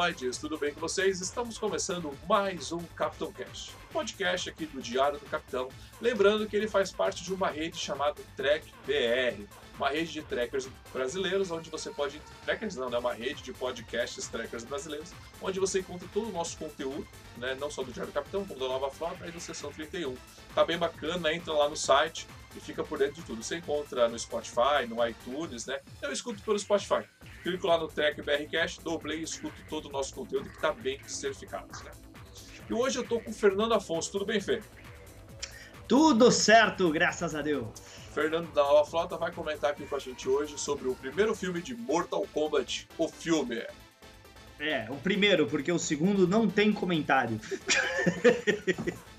Humanoides, tudo bem com vocês? Estamos começando mais um Capitão Cash, podcast aqui do Diário do Capitão. Lembrando que ele faz parte de uma rede chamada Trek BR, uma rede de trackers brasileiros, onde você pode. Trackers não, né? Uma rede de podcasts trackers brasileiros, onde você encontra todo o nosso conteúdo, né? Não só do Diário do Capitão, como da Nova Frota e da Sessão 31. Tá bem bacana, entra lá no site e fica por dentro de tudo. Você encontra no Spotify, no iTunes, né? Eu escuto pelo Spotify. Clico lá no Track BRCast, dou play e escuto todo o nosso conteúdo que está bem certificado. Né? E hoje eu estou com o Fernando Afonso. Tudo bem, Fê? Tudo certo, graças a Deus. Fernando da Nova Flota vai comentar aqui com a gente hoje sobre o primeiro filme de Mortal Kombat, o filme. É, o primeiro, porque o segundo não tem comentário.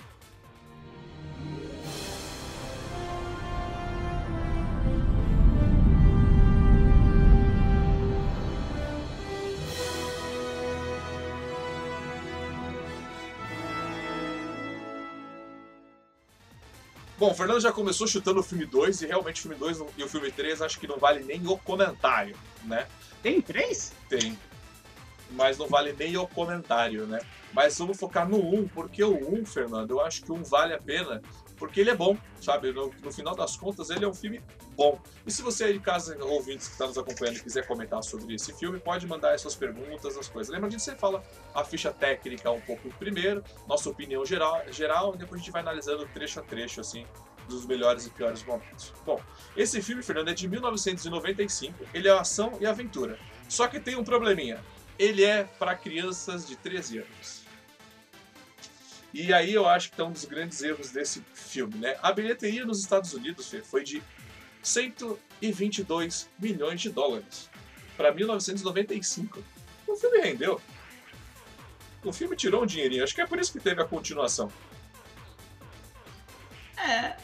Bom, o Fernando já começou chutando o filme 2 e realmente o filme 2 e o filme 3 acho que não vale nem o comentário, né? Tem três? Tem. Mas não vale nem o comentário, né? Mas vamos focar no 1, porque o 1, Fernando, eu acho que o 1 vale a pena porque ele é bom, sabe? No, no, final das contas, ele é um filme bom. E se você aí de casa, ouvintes que está nos acompanhando, quiser comentar sobre esse filme, pode mandar as suas perguntas, as coisas. Lembra de você fala a ficha técnica um pouco primeiro, nossa opinião geral, geral, e depois a gente vai analisando trecho a trecho, assim, dos melhores e piores momentos. Bom, esse filme, Fernando, é de 1995, ele é ação e aventura. Só que tem um probleminha. Ele é para crianças de 13 anos. E aí eu acho que é um dos grandes erros desse filme, né? A bilheteria nos Estados Unidos Fê, foi de 122 milhões de dólares para 1995. O filme rendeu. O filme tirou um dinheirinho. Acho que é por isso que teve a continuação. É,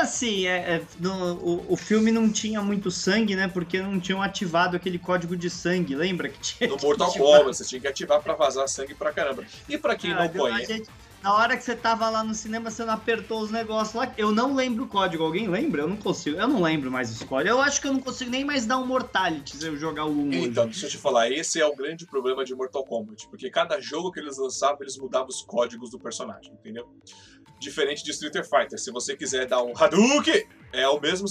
assim, é, é no, o, o filme não tinha muito sangue, né? Porque não tinham ativado aquele código de sangue, lembra que tinha? No Mortal Kombat, você tinha que ativar para vazar sangue pra caramba. E para quem ah, não conhece. Gente na hora que você tava lá no cinema, você não apertou os negócios lá. Eu não lembro o código. Alguém lembra? Eu não consigo. Eu não lembro mais os códigos. Eu acho que eu não consigo nem mais dar um Mortality se eu jogar o 1. Então, deixa eu te falar. Esse é o grande problema de Mortal Kombat. Porque cada jogo que eles lançavam, eles mudavam os códigos do personagem, entendeu? Diferente de Street Fighter. Se você quiser dar um Hadouken, é o mesmo,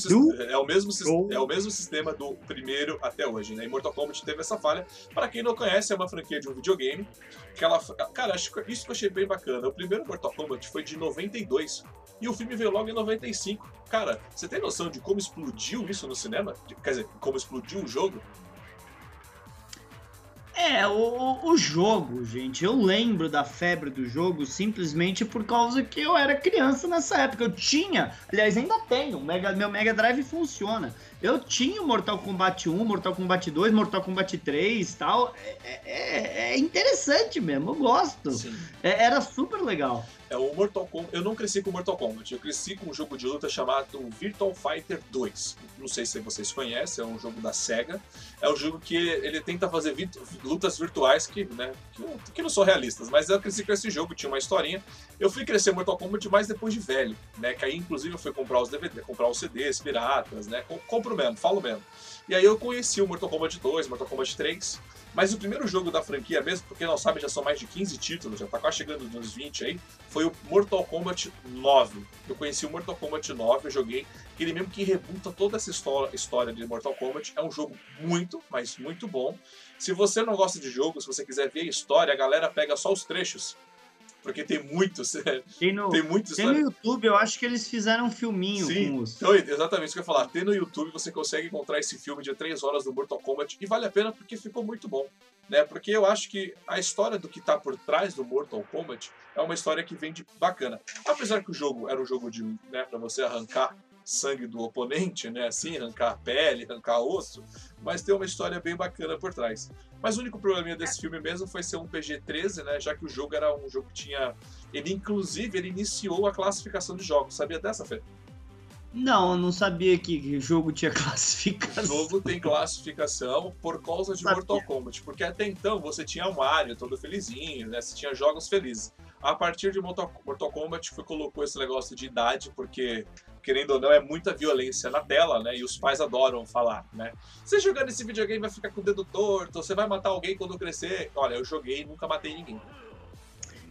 é o mesmo, é o mesmo sistema do primeiro até hoje, né? E Mortal Kombat teve essa falha. Para quem não conhece, é uma franquia de um videogame. Que ela, cara, acho que isso que eu achei bem bacana. O primeiro Mortal Kombat foi de 92 e o filme veio logo em 95. Cara, você tem noção de como explodiu isso no cinema? Quer dizer, como explodiu o jogo? É, o, o jogo, gente, eu lembro da febre do jogo simplesmente por causa que eu era criança nessa época. Eu tinha, aliás, ainda tenho, Mega, meu Mega Drive funciona. Eu tinha Mortal Kombat 1, Mortal Kombat 2, Mortal Kombat 3 e tal. É, é, é, interessante mesmo, eu gosto. É, era super legal. É o Mortal Kombat. Eu não cresci com Mortal Kombat, eu cresci com um jogo de luta chamado Virtual Fighter 2. Não sei se vocês conhecem, é um jogo da SEGA. É um jogo que ele tenta fazer lutas virtuais que, né, que, que, não são realistas, mas eu cresci com esse jogo, tinha uma historinha. Eu fui crescer Mortal Kombat mais depois de velho, né? Que aí, inclusive, eu fui comprar os DVD, comprar os CDs piratas, né? Compro mesmo, falo mesmo. E aí eu conheci o Mortal Kombat 2, Mortal Kombat 3. Mas o primeiro jogo da franquia mesmo, porque não sabe, já são mais de 15 títulos, já tá quase chegando nos 20 aí, foi o Mortal Kombat 9. Eu conheci o Mortal Kombat 9, eu joguei, ele mesmo que rebuta toda essa história de Mortal Kombat. É um jogo muito, mas muito bom. Se você não gosta de jogo, se você quiser ver a história, a galera pega só os trechos porque tem muitos. Tem, no, tem muitos. Tem no YouTube, eu acho que eles fizeram um filminho Sim, com os. Então, exatamente isso que eu ia falar. Tem no YouTube, você consegue encontrar esse filme de 3 horas do Mortal Kombat e vale a pena porque ficou muito bom. Né? Porque eu acho que a história do que está por trás do Mortal Kombat é uma história que vem de bacana. Apesar que o jogo era um jogo de, né, para você arrancar sangue do oponente, né? Assim, arrancar pele, arrancar osso, mas tem uma história bem bacana por trás. Mas o único problema desse filme mesmo foi ser um PG-13, né? Já que o jogo era um jogo que tinha. Ele, inclusive, ele iniciou a classificação de jogos. Sabia dessa, Fê? Não, eu não sabia que o jogo tinha classificação. O jogo tem classificação por causa de. Mortal Kombat, porque até então você tinha um Mario todo felizinho, né? Você tinha jogos felizes. A partir de Mortal, Mortal Kombat foi colocou esse negócio de idade, porque querendo ou não é muita violência na tela, né? E os pais adoram falar, né? Você jogando esse videogame vai ficar com o dedo torto, você vai matar alguém quando crescer. Olha, eu joguei e nunca matei ninguém.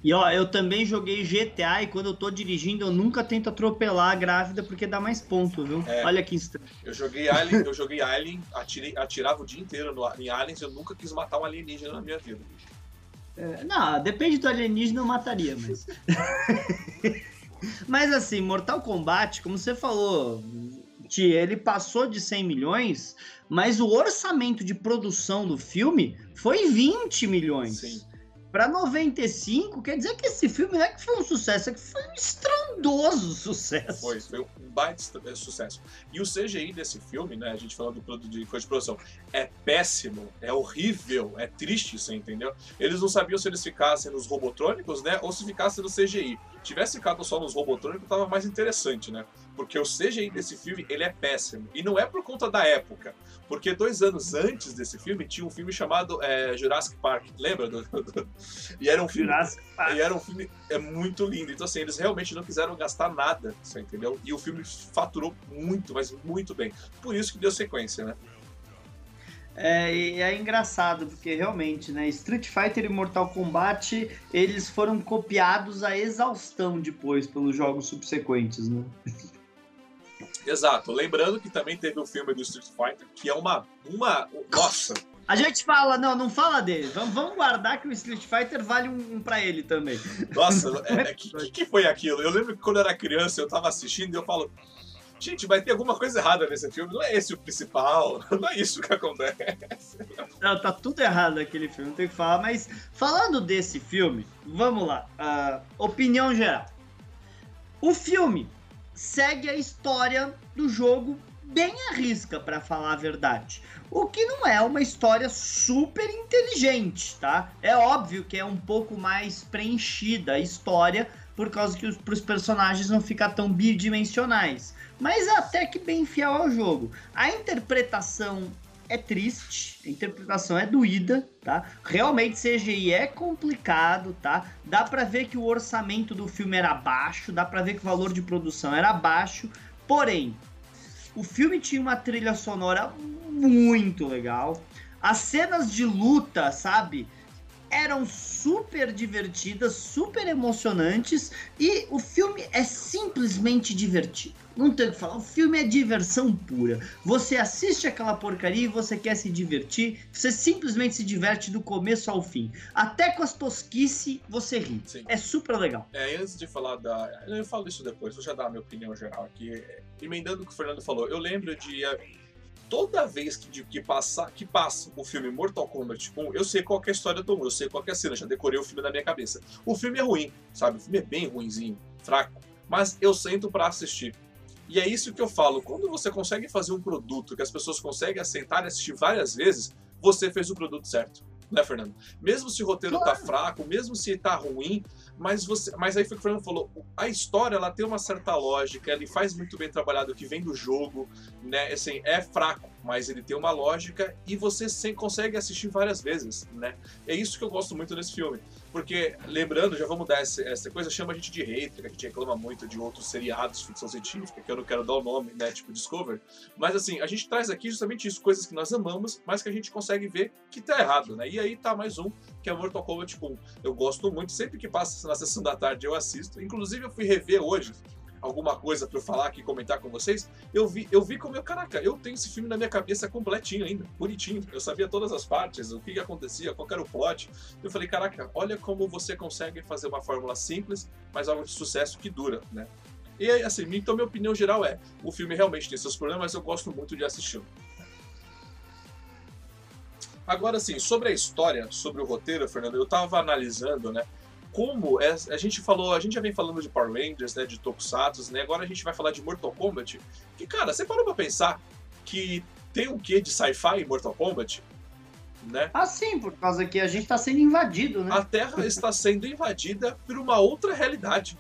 E ó, eu também joguei GTA e quando eu tô dirigindo eu nunca tento atropelar a grávida porque dá mais ponto, viu? É, Olha que instante. Eu joguei Alien, eu joguei Alien, atirei, atirava o dia inteiro no, em Aliens, eu nunca quis matar um alienígena na minha vida. É, não, depende do alienígena eu mataria, mas. mas assim, Mortal Kombat, como você falou, ele passou de 100 milhões, mas o orçamento de produção do filme foi 20 milhões. Sim. Para 95, quer dizer que esse filme não é que foi um sucesso, é que foi um estrondoso sucesso. Foi, foi um baita é, sucesso. E o CGI desse filme, né, a gente falando do de coisa de produção, é péssimo, é horrível, é triste, você entendeu? Eles não sabiam se eles ficassem nos robotrônicos, né, ou se ficassem no CGI. Tivesse ficado só nos robotrônicos, tava mais interessante, né? Porque o CGI desse filme, ele é péssimo. E não é por conta da época. Porque dois anos antes desse filme, tinha um filme chamado é, Jurassic Park. Lembra? Do, do, e era um filme. Jurassic Park. E era um filme é muito lindo. Então, assim, eles realmente não quiseram gastar nada, você entendeu? E o filme faturou muito, mas muito bem. Por isso que deu sequência, né? É, e é engraçado, porque realmente, né, Street Fighter e Mortal Kombat, eles foram copiados à exaustão depois pelos jogos subsequentes, né? Exato. Lembrando que também teve o filme do Street Fighter, que é uma. uma nossa! A gente fala, não, não fala dele. Vamos, vamos guardar que o Street Fighter vale um, um pra ele também. Nossa, é, é, que, que foi aquilo? Eu lembro que quando eu era criança eu tava assistindo e eu falo. Gente, vai ter alguma coisa errada nesse filme. Não é esse o principal. Não é isso que acontece. Não, tá tudo errado naquele filme, não tem que falar. Mas falando desse filme, vamos lá. Uh, opinião geral. O filme segue a história do jogo bem à risca, para falar a verdade. O que não é uma história super inteligente, tá? É óbvio que é um pouco mais preenchida a história, por causa que os personagens não ficam tão bidimensionais. Mas é até que bem fiel ao jogo. A interpretação é triste, a interpretação é doída, tá? Realmente CGI é complicado, tá? Dá para ver que o orçamento do filme era baixo, dá para ver que o valor de produção era baixo, porém, o filme tinha uma trilha sonora muito legal. As cenas de luta, sabe? Eram super divertidas, super emocionantes e o filme é simplesmente divertido. Não tem o que falar, o filme é diversão pura. Você assiste aquela porcaria e você quer se divertir, você simplesmente se diverte do começo ao fim. Até com as tosquices você ri. Sim. É super legal. É, antes de falar da. Eu falo isso depois, vou já dar a minha opinião geral aqui. Emendando o que o Fernando falou, eu lembro de toda vez que, que, passa, que passa o filme Mortal Kombat 1, eu sei qual é a história do 1, eu sei qual é a cena, já decorei o filme na minha cabeça. O filme é ruim, sabe? O filme é bem ruinzinho, fraco, mas eu sento para assistir. E é isso que eu falo, quando você consegue fazer um produto que as pessoas conseguem aceitar e assistir várias vezes, você fez o produto certo. Né, Fernando? Mesmo se o roteiro tá claro. tá fraco, mesmo se tá ruim, mas você, mas aí foi o que o Fernando falou, a história ela tem uma certa lógica, ele faz muito bem trabalhado o que vem do jogo, né? Assim, é fraco, mas ele tem uma lógica e você sem, consegue assistir várias vezes, né? É isso que eu gosto muito desse filme. Porque, lembrando, já vamos dar essa, essa coisa, chama a gente de hater, que a gente reclama muito de outros seriados de ficção científica, que eu não quero dar o nome, né, tipo Discover. Mas assim, a gente traz aqui justamente isso, coisas que nós amamos, mas que a gente consegue ver que tá errado, né? E aí tá mais um, que é Mortal Kombat 1. Eu gosto muito, sempre que passa na sessão da tarde eu assisto. Inclusive eu fui rever hoje, alguma coisa para eu falar aqui, comentar com vocês, eu vi, eu vi como eu, caraca, eu tenho esse filme na minha cabeça completinho ainda, bonitinho. Eu sabia todas as partes, o que, que acontecia, qual era o plot. Eu falei, caraca, olha como você consegue fazer uma fórmula simples, mas algo de sucesso que dura, né? E assim, então minha opinião geral é, o filme realmente tem seus problemas, mas eu gosto muito de assistir. Agora sim, sobre a história, sobre o roteiro, Fernando, eu tava analisando, né? Como é, a gente falou, a gente já vem falando de Power Rangers, né, de Tokusatsu, né? Agora a gente vai falar de Mortal Kombat. Que cara, você parou para pensar que tem um quê de sci-fi em Mortal Kombat? Né? Ah, sim, por causa que a gente está sendo invadido, né? A Terra está sendo invadida por uma outra realidade.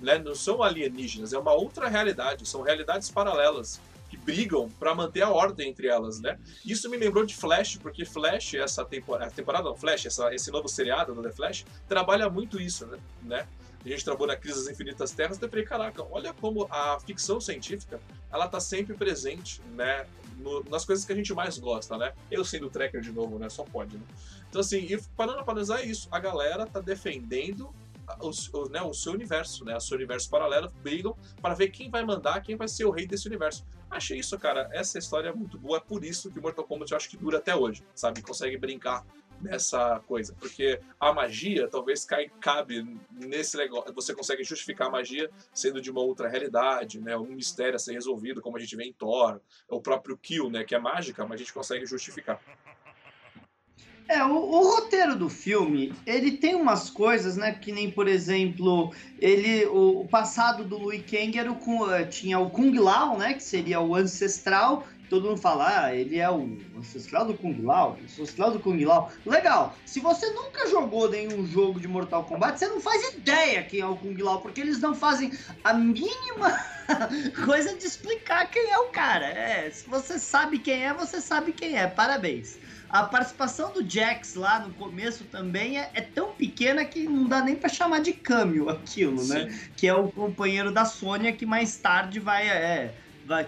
Né? Não são alienígenas, é uma outra realidade, são realidades paralelas que brigam para manter a ordem entre elas, né? Isso me lembrou de Flash, porque Flash, essa temporada, temporada não, Flash, essa, esse novo seriado do The Flash, trabalha muito isso, né? né? A gente trabalhou na Crise das Infinitas Terras, eu falei, caraca, olha como a ficção científica, ela tá sempre presente, né? No, nas coisas que a gente mais gosta, né? Eu sendo tracker de novo, né? Só pode, né? Então, assim, e parando pra analisar isso, a galera tá defendendo o, né, o seu universo, né? O seu universo paralelo brigam para ver quem vai mandar, quem vai ser o rei desse universo. Achei isso, cara. Essa história é muito boa. É por isso que Mortal Kombat eu acho que dura até hoje, sabe? Consegue brincar nessa coisa. Porque a magia talvez cai, cabe nesse negócio. Você consegue justificar a magia sendo de uma outra realidade, né? Um mistério a ser resolvido, como a gente vê em Thor. O próprio Kill, né? Que é mágica, mas a gente consegue justificar. É, o, o, roteiro do filme, ele tem umas coisas, né, que nem, por exemplo, ele, o, o passado do Liu Kang era o, eh, tinha o Kung Lao, né, que seria o ancestral, todo mundo fala, ah, ele é o ancestral do Kung Lao, ancestral do Kung Lao. Legal, se você nunca jogou nenhum jogo de Mortal Kombat, você não faz ideia quem é o Kung Lao, porque eles não fazem a mínima coisa de explicar quem é o cara. É, se você sabe quem é, você sabe quem é, parabéns. A participação do Jax lá no começo também é, é tão pequena que não dá nem para chamar de câmbio aquilo, né? Sim. né? Que é o companheiro da Sônia que mais tarde vai. É,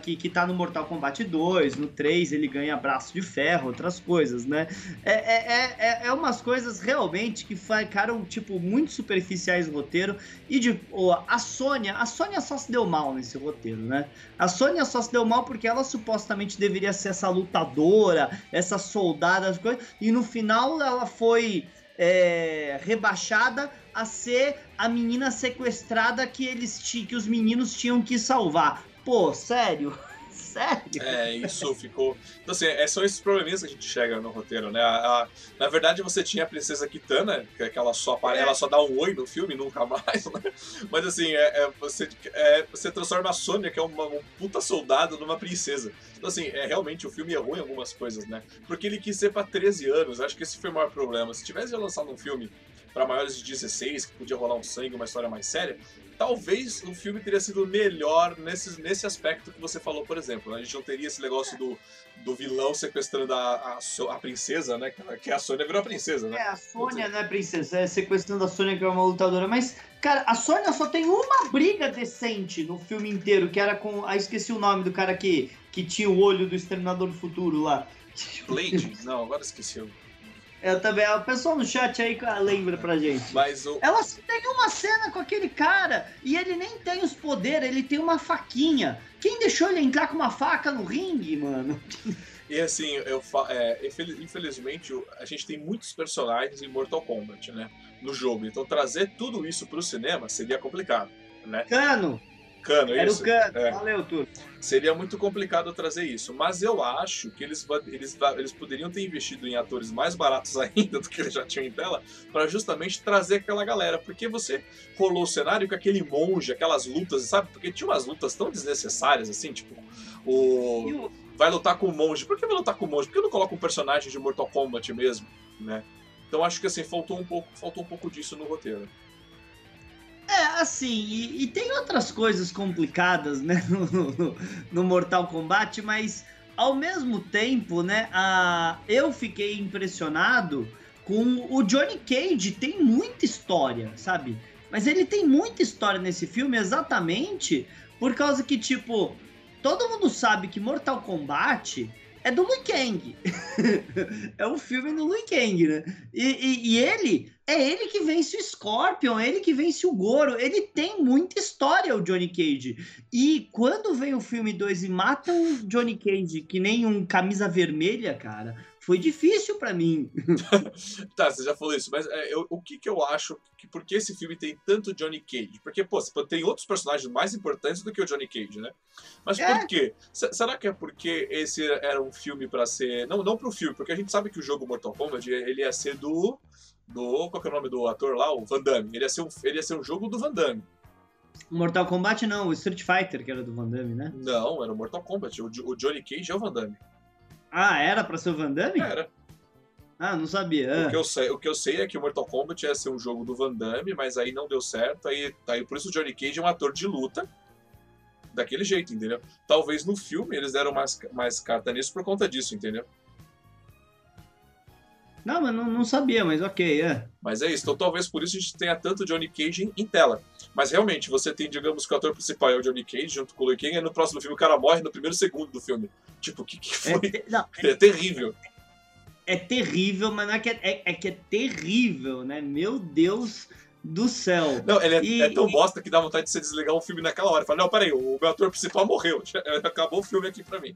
que, que tá no Mortal Kombat 2, no 3 ele ganha braço de ferro, outras coisas, né? É, é, é, é umas coisas realmente que ficaram, tipo, muito superficiais no roteiro. E de, oh, a Sônia, a Sônia só se deu mal nesse roteiro, né? A Sônia só se deu mal porque ela supostamente deveria ser essa lutadora, essa soldada, as coisas, e no final ela foi. É, rebaixada a ser a menina sequestrada que eles que os meninos tinham que salvar. Pô, sério? Sério? É, isso ficou. Então, assim, é, são esses probleminhas que a gente chega no roteiro, né? A, a, na verdade, você tinha a princesa Kitana, que, é que ela só aparece, é. ela só dá um oi no filme nunca mais, né? Mas assim, é, é você, é, você transforma a Sônia, que é uma, um puta soldado, numa princesa. Então, assim, é, realmente o filme errou em algumas coisas, né? Porque ele quis ser pra 13 anos. Acho que esse foi o maior problema. Se tivesse lançado um filme para maiores de 16, que podia rolar um sangue, uma história mais séria, talvez o filme teria sido melhor nesse, nesse aspecto que você falou, por exemplo. Né? A gente não teria esse negócio do, do vilão sequestrando a, a, a, princesa, né? Que a Sônia virou a princesa, né? É, a Sônia não é princesa, é sequestrando a Sônia, que é uma lutadora. Mas, cara, a Sônia só tem uma briga decente no filme inteiro, que era com. Ah, esqueci o nome do cara que, que tinha o olho do Exterminador do Futuro lá. Blade? Não, agora esqueci. Eu também, o pessoal no chat aí lembra pra gente. Mas o... Ela tem uma cena com aquele cara e ele nem tem os poderes, ele tem uma faquinha. Quem deixou ele entrar com uma faca no ringue, mano? E assim, eu é, infelizmente a gente tem muitos personagens em Mortal Kombat, né? No jogo. Então trazer tudo isso pro cinema seria complicado, né? Cano! Cano, Era isso. o Cano, é. valeu tudo. Seria muito complicado trazer isso, mas eu acho que eles, eles, eles poderiam ter investido em atores mais baratos ainda do que eles já tinham em tela, para justamente trazer aquela galera, porque você rolou o cenário com aquele monge, aquelas lutas, sabe? Porque tinha umas lutas tão desnecessárias, assim, tipo, o... Vai lutar com o monge. Por que vai lutar com o monge? Por que não coloca um personagem de Mortal Kombat mesmo, né? Então acho que assim, faltou um pouco, faltou um pouco disso no roteiro. É, assim, e, e, tem outras coisas complicadas, né, no, no, Mortal Kombat, mas ao mesmo tempo, né, a, eu fiquei impressionado com o Johnny Cage, tem muita história, sabe? Mas ele tem muita história nesse filme exatamente por causa que, tipo, todo mundo sabe que Mortal Kombat é do Liu Kang. é um filme do Liu Kang, né? E, e, e, ele, é ele que vence o Scorpion, é ele que vence o Goro. Ele tem muita história, o Johnny Cage. E quando vem o filme 2 e mata o Johnny Cage, que nem um camisa vermelha, cara, foi difícil para mim. tá, você já falou isso, mas é, eu, o que que eu acho que por que esse filme tem tanto Johnny Cage? Porque, pô, tem outros personagens mais importantes do que o Johnny Cage, né? Mas é. por quê? S será que é porque esse era um filme para ser. Não, não pro filme, porque a gente sabe que o jogo Mortal Kombat ele ia ser do. Do qual que é o nome do ator lá? O Van Damme. Ele ia ser um, ele ia ser um jogo do Van Damme. Mortal Kombat não, o Street Fighter, que era do Van Damme, né? Não, era o Mortal Kombat. O, o Johnny Cage é o Van Damme. Ah, era pra ser o Van Damme? Era. Ah, não sabia. O, que eu sei, o que eu sei é que o Mortal Kombat ia ser um jogo do Van Damme, mas aí não deu certo. Aí, aí por isso o Johnny Cage é um ator de luta daquele jeito, entendeu? Talvez no filme eles deram mais, mais carta nisso por conta disso, entendeu? Não, mas não, não, sabia, mas ok, é. Mas é isso, então talvez por isso a gente tenha tanto Johnny Cage em, tela. Mas realmente, você tem, digamos, que o ator principal é o Johnny Cage, junto com o Liu Kang, e no próximo filme o cara morre no primeiro segundo do filme. Tipo, o que, que foi? É, não, é, é terrível. É terrível, mas não é que é, é, é, que é terrível, né? Meu Deus do céu. Não, ele é, e, é tão e... bosta que dá vontade de você desligar o filme naquela hora. Fala, não, peraí, o meu ator principal morreu. Acabou o filme aqui pra mim.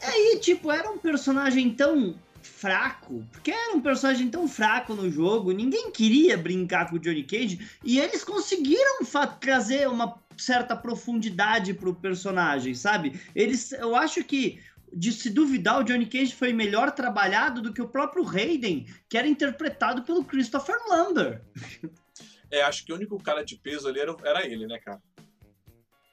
Aí, tipo, era um personagem tão fraco, porque era um personagem tão fraco no jogo, ninguém queria brincar com o Johnny Cage, e eles conseguiram trazer uma certa profundidade pro personagem, sabe? Eles, eu acho que de se duvidar, o Johnny Cage foi melhor trabalhado do que o próprio Hayden, que era interpretado pelo Christopher Lambert. É, acho que o único cara de peso ali era, era ele, né, cara?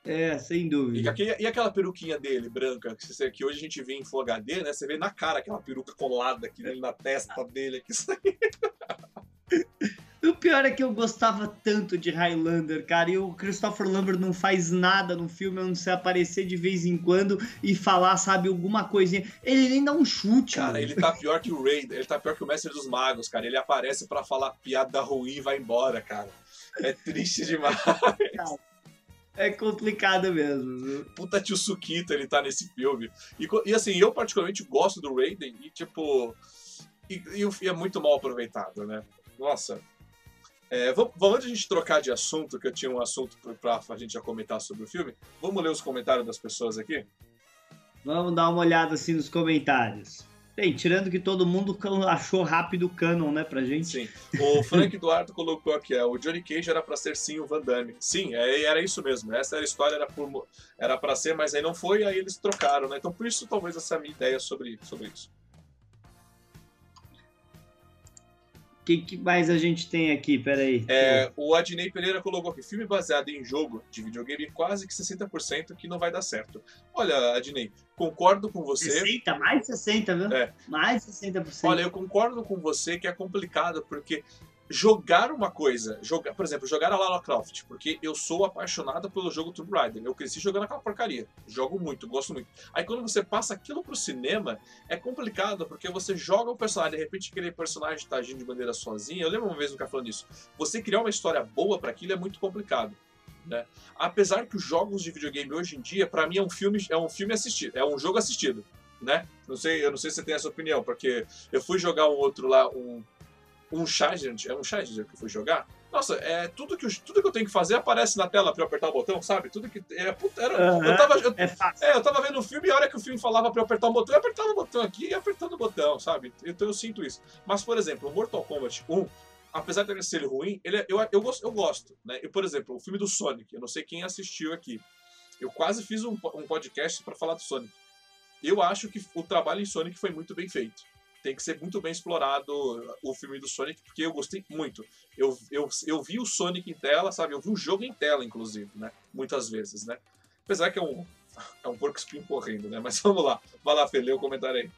É, sem dúvida. E, e, aquela peruquinha dele, branca, que, que, hoje a gente vê em Full HD, né? Você vê na cara aquela peruca colada aqui na testa dele. Aqui. O pior é que eu gostava tanto de Highlander, cara, e o Christopher Lambert não faz nada no filme, a não ser aparecer de vez em quando e falar, sabe, alguma coisinha. Ele nem dá um chute. Cara, ele tá pior que o Raid, ele tá pior que o Mestre dos Magos, cara. Ele aparece para falar piada ruim e vai embora, cara. É triste demais. Cara, é complicado mesmo. Puta tio Sukita ele tá nesse filme. E, e, assim, eu particularmente gosto do Raiden e, tipo. E, e é muito mal aproveitado, né? Nossa. É, vamos, vamos, antes de a gente trocar de assunto, que eu tinha um assunto pra, pra gente já comentar sobre o filme, vamos ler os comentários das pessoas aqui? Vamos dar uma olhada assim nos comentários. Bem, tirando que todo mundo achou rápido o canon, né, pra gente. Sim. O Frank Eduardo colocou aqui, é, o Johnny Cage era pra ser sim o Van Damme. Sim, é, era isso mesmo. Essa era a história, era, por, era pra ser, mas aí não foi, aí eles trocaram, né? Então por isso talvez essa é a minha ideia sobre, sobre isso. Que, que, mais a gente tem aqui? Peraí. É, o Adnei Pereira colocou aqui: filme baseado em jogo de videogame, quase que 60% que não vai dar certo. Olha, Adnei, concordo com você. 60, mais 60, viu? É. Mais 60%. Olha, eu concordo com você que é complicado, porque jogar uma coisa, jogar, por exemplo, jogar a Lara Croft, porque eu sou apaixonado pelo jogo Tomb Raider. Eu cresci jogando aquela porcaria. Jogo muito, gosto muito. Aí quando você passa aquilo pro cinema, é complicado, porque você joga o personagem, de repente aquele personagem tá agindo de maneira sozinha. Eu lembro uma vez um cara falando isso. Você criar uma história boa para aquilo é muito complicado. Né? Apesar que os jogos de videogame hoje em dia, para mim é um filme, é um filme assistido, é um jogo assistido, né? Não sei, eu não sei se você tem essa opinião, porque eu fui jogar um outro lá, um um Charger, é um Charger que eu fui jogar. Nossa, é tudo que, eu, tudo que eu tenho que fazer aparece na tela pra eu apertar o botão, sabe? Tudo que. É, puta, era, uhum, eu, tava, eu, é, fácil. é, eu tava vendo o filme e a hora que o filme falava pra eu apertar o botão, eu apertava o botão aqui e apertando o botão, sabe? Então eu sinto isso. Mas, por exemplo, Mortal Kombat 1, apesar de ser ruim, ele, é, eu, eu, gosto, eu gosto, né? E, por exemplo, o filme do Sonic, eu não sei quem assistiu aqui. Eu quase fiz um, um podcast para falar do Sonic. Eu acho que o trabalho em Sonic foi muito bem feito tem que ser muito bem explorado o filme do Sonic, porque eu gostei muito. Eu, eu, eu vi o Sonic em tela, sabe? Eu vi o jogo em tela, inclusive, né? Muitas vezes, né? Apesar que é um, é um porco espinho correndo, né? Mas vamos lá. Vai lá, Fê, lê o comentário aí.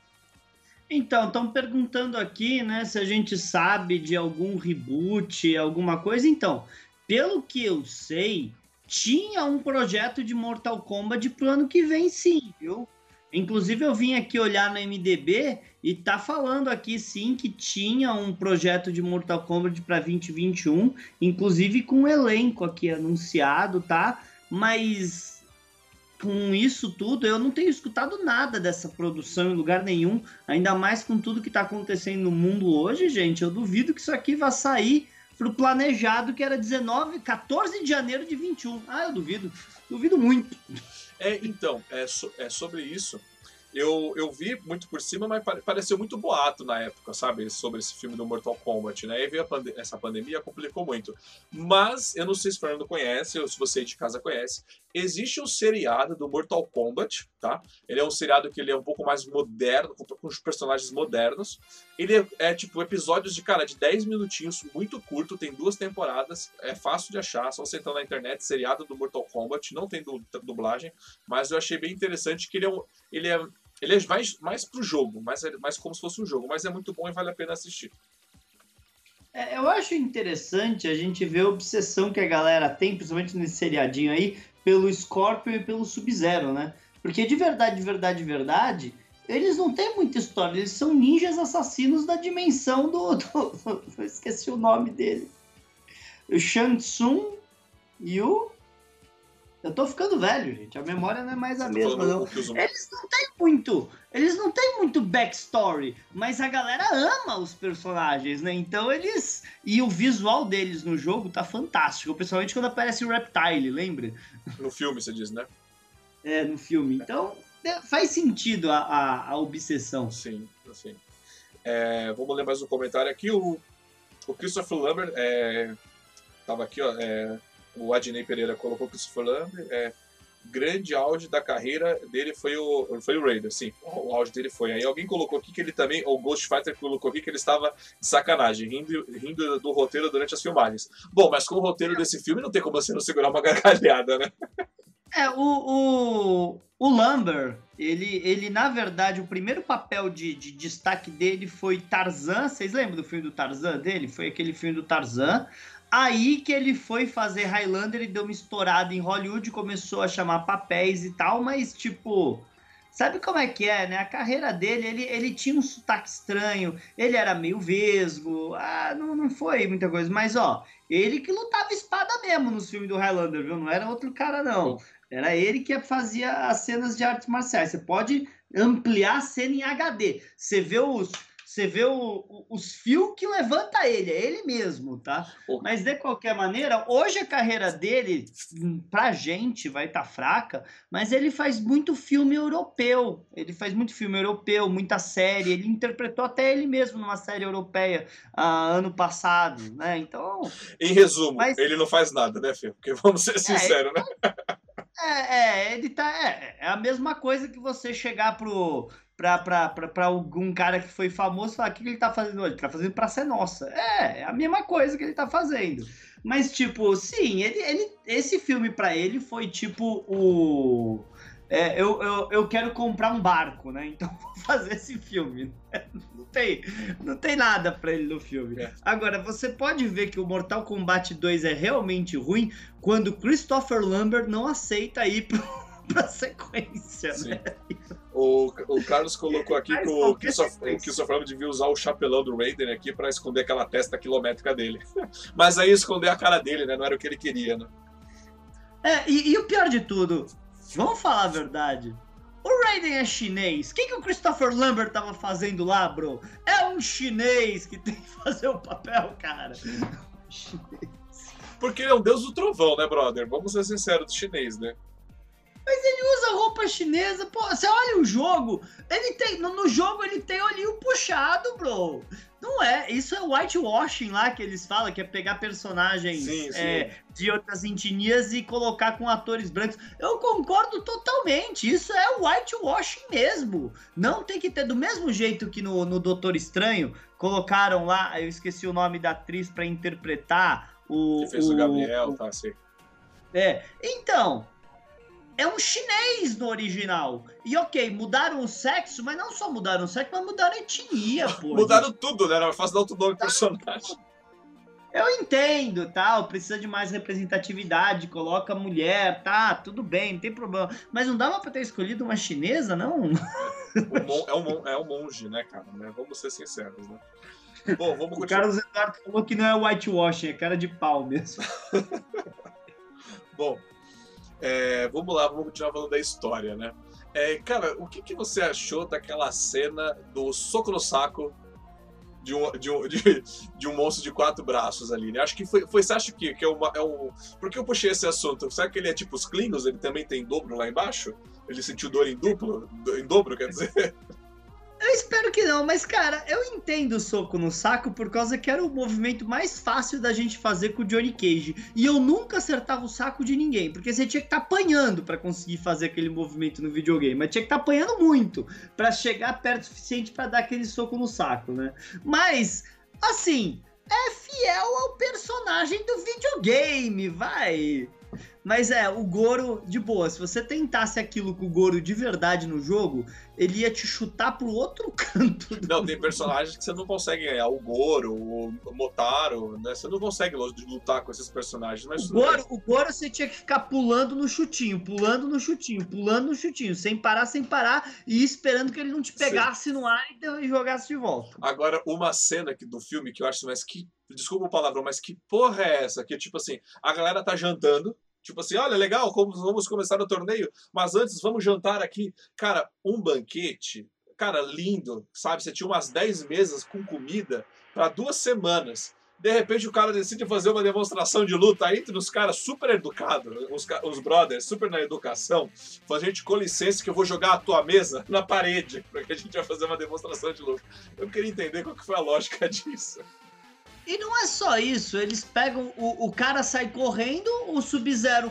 Então, estão perguntando aqui, né, se a gente sabe de algum reboot, alguma coisa. Então, pelo que eu sei, tinha um projeto de Mortal Kombat pro ano que vem, sim, viu? Inclusive, eu vim aqui olhar no MDB e tá falando aqui sim que tinha um projeto de Mortal Kombat para 2021, inclusive com um elenco aqui anunciado, tá? Mas com isso tudo, eu não tenho escutado nada dessa produção em lugar nenhum, ainda mais com tudo que tá acontecendo no mundo hoje, gente. Eu duvido que isso aqui vá sair pro planejado que era 19, 14 de janeiro de 21. Ah, eu duvido. Duvido muito. É, então, é, so, é sobre isso. Eu, eu vi muito por cima, mas pareceu muito boato na época, sabe? Sobre esse filme do Mortal Kombat, né? E veio pande essa pandemia, complicou muito. Mas, eu não sei se o Fernando conhece, ou se você de casa conhece, existe um seriado do Mortal Kombat, tá? Ele é um seriado que ele é um pouco mais moderno, com, com os personagens modernos. Ele é, é, tipo episódios de, cara, de 10 minutinhos, muito curto, tem duas temporadas, é fácil de achar, só você entrar na internet, seriado do Mortal Kombat, não tem dublagem, mas eu achei bem interessante que ele é um, ele é ele é mais, mais pro jogo, mais, mais como se fosse um jogo, mas é muito bom e vale a pena assistir. É, eu acho interessante a gente ver a obsessão que a galera tem, principalmente nesse seriadinho aí, pelo Scorpion e pelo Sub-Zero, né? Porque de verdade, de verdade, de verdade, eles não têm muita história, eles são ninjas assassinos da dimensão do. do, do esqueci o nome dele. O Shang Tsung e o. Eu tô ficando velho, gente. A memória não é mais a Você mesma, não. Eles não têm muito. Eles não têm muito backstory, mas a galera ama os personagens, né? Então eles. E o visual deles no jogo tá fantástico. Principalmente quando aparece o Reptile, lembra? No filme, você diz, né? É, no filme. Então, é, faz sentido a, a, a obsessão. Sim, sim. É, vamos ler mais um comentário aqui. O, o Christopher Lambert é, tava aqui, ó. É, o Adnei Pereira colocou Christopher Lambert. É, grande auge da carreira dele foi o, foi o Raider, sim. O auge dele foi. Aí alguém colocou aqui que ele também, o Ghost Fighter colocou aqui que ele estava de sacanagem, rindo, rindo do roteiro durante as filmagens. Bom, mas com o roteiro desse filme não tem como você não segurar uma gargalhada, né? É, o, o, o ele, ele, na verdade, o primeiro papel de, de destaque dele foi Tarzan. Vocês lembram do filme do Tarzan dele? Foi aquele filme do Tarzan. Aí que ele foi fazer Highlander e deu uma estourada em Hollywood, começou a chamar papéis e tal, mas tipo, sabe como é que é, né? A carreira dele, ele, ele tinha um sotaque estranho, ele era meio vesgo, ah, não, não foi muita coisa, mas ó, ele que lutava espada mesmo nos filmes do Highlander, viu? Não era outro cara, não. Era ele que fazia as cenas de artes marciais. Você pode ampliar a cena em HD. Você vê os, você vê o, o, os fios que levanta ele, é ele mesmo, tá? Mas de qualquer maneira, hoje a carreira dele, pra gente, vai estar tá fraca, mas ele faz muito filme europeu. Ele faz muito filme europeu, muita série. Ele interpretou até ele mesmo numa série europeia uh, ano passado, né? Então. Em resumo, mas... ele não faz nada, né, Fê? Porque vamos ser sinceros, é, né? É, é, ele tá. É, é, a mesma coisa que você chegar pro. Pra, pra, pra, pra algum cara que foi famoso falar: o que, que ele tá fazendo hoje? Ele tá fazendo pra ser nossa. É, é a mesma coisa que ele tá fazendo. Mas, tipo, sim, ele, ele, esse filme pra ele foi tipo o é, eu, eu, eu quero comprar um barco, né? Então vou fazer esse filme. Não tem, não tem nada para ele no filme. É. Agora, você pode ver que o Mortal Kombat 2 é realmente ruim quando Christopher Lambert não aceita ir pro, pra sequência, Sim. né? O, o Carlos colocou aqui que o Christopher devia usar o chapelão do Raiden aqui para esconder aquela testa quilométrica dele. Mas aí esconder a cara dele, né? Não era o que ele queria, né? É, e, e o pior de tudo, Vamos falar a verdade. O Raiden é chinês. O que, que o Christopher Lambert tava fazendo lá, bro? É um chinês que tem que fazer o papel, cara. Porque ele é um deus do trovão, né, brother? Vamos ser sinceros do chinês, né? Mas ele usa roupa chinesa, pô. Você olha o jogo, ele tem. No, jogo ele tem olhinho puxado, bro. Não é, isso é whitewashing lá que eles falam, que é pegar personagens sim, sim. É, de outras etnias e colocar com atores brancos. Eu concordo totalmente, isso é whitewashing mesmo. Não tem que ter, do mesmo jeito que no, no Doutor Estranho, colocaram lá, eu esqueci o nome da atriz para interpretar o. Que fez o, o Gabriel, tá assim. É, então, é um chinês no original. E ok, mudaram o sexo, mas não só mudaram o sexo, mas mudaram a etnia, pô. mudaram tudo, né? Era fácil dar outro nome pro personagem. Eu entendo, tal, precisa de mais representatividade, coloca mulher, tá, tudo bem, não tem problema. Mas não dava pra ter escolhido uma chinesa, não? é, um, é um monge, né, cara? Né? Vamos ser sinceros, né? Bom, vamos continuar. O Carlos Eduardo falou que não é whitewashing, é cara de pau mesmo. Bom, é, vamos lá, vamos continuar falando da história, né? É, cara, o que, que você achou daquela cena do soco no saco de um, de um, de, de, um monstro de quatro braços ali, né? Acho que foi, foi você acha que, que é, uma, é um... Por que eu puxei esse assunto? Será que ele é tipo os Klingons? Ele também tem dobro lá embaixo? Ele sentiu dor em duplo? Em dobro, quer dizer? Eu espero que não, mas cara, eu entendo o soco no saco por causa que era o movimento mais fácil da gente fazer com o Johnny Cage. E eu nunca acertava o saco de ninguém, porque você tinha que estar tá apanhando para conseguir fazer aquele movimento no videogame, mas tinha que estar tá apanhando muito para chegar perto o suficiente para dar aquele soco no saco, né? Mas, assim, é fiel ao personagem do videogame, vai. Mas é, o Goro, de boa, se você tentasse aquilo com o Goro de verdade no jogo, ele ia te chutar pro outro canto. Não, tem personagens que você não consegue ganhar. O Goro, o Motaro, né? Você não consegue lutar com esses personagens. Mas o, Goro, o Goro você tinha que ficar pulando no chutinho, pulando no chutinho, pulando no chutinho, sem parar, sem parar, e esperando que ele não te pegasse Sim. no ar e jogasse de volta. Agora, uma cena aqui do filme que eu acho, mas que. Desculpa o palavrão, mas que porra é essa? Que tipo assim, a galera tá jantando Tipo assim, olha, legal, vamos começar o torneio, mas antes vamos jantar aqui. Cara, um banquete, cara, lindo, sabe? Você tinha umas 10 mesas com comida para duas semanas. De repente o cara decide fazer uma demonstração de luta entre os caras super educados, os, os brothers super na educação. Fala, gente, com licença que eu vou jogar a tua mesa na parede, porque a gente vai fazer uma demonstração de luta. Eu queria entender qual que foi a lógica disso. E não é só isso, eles pegam. O, o cara sai correndo, o Sub-Zero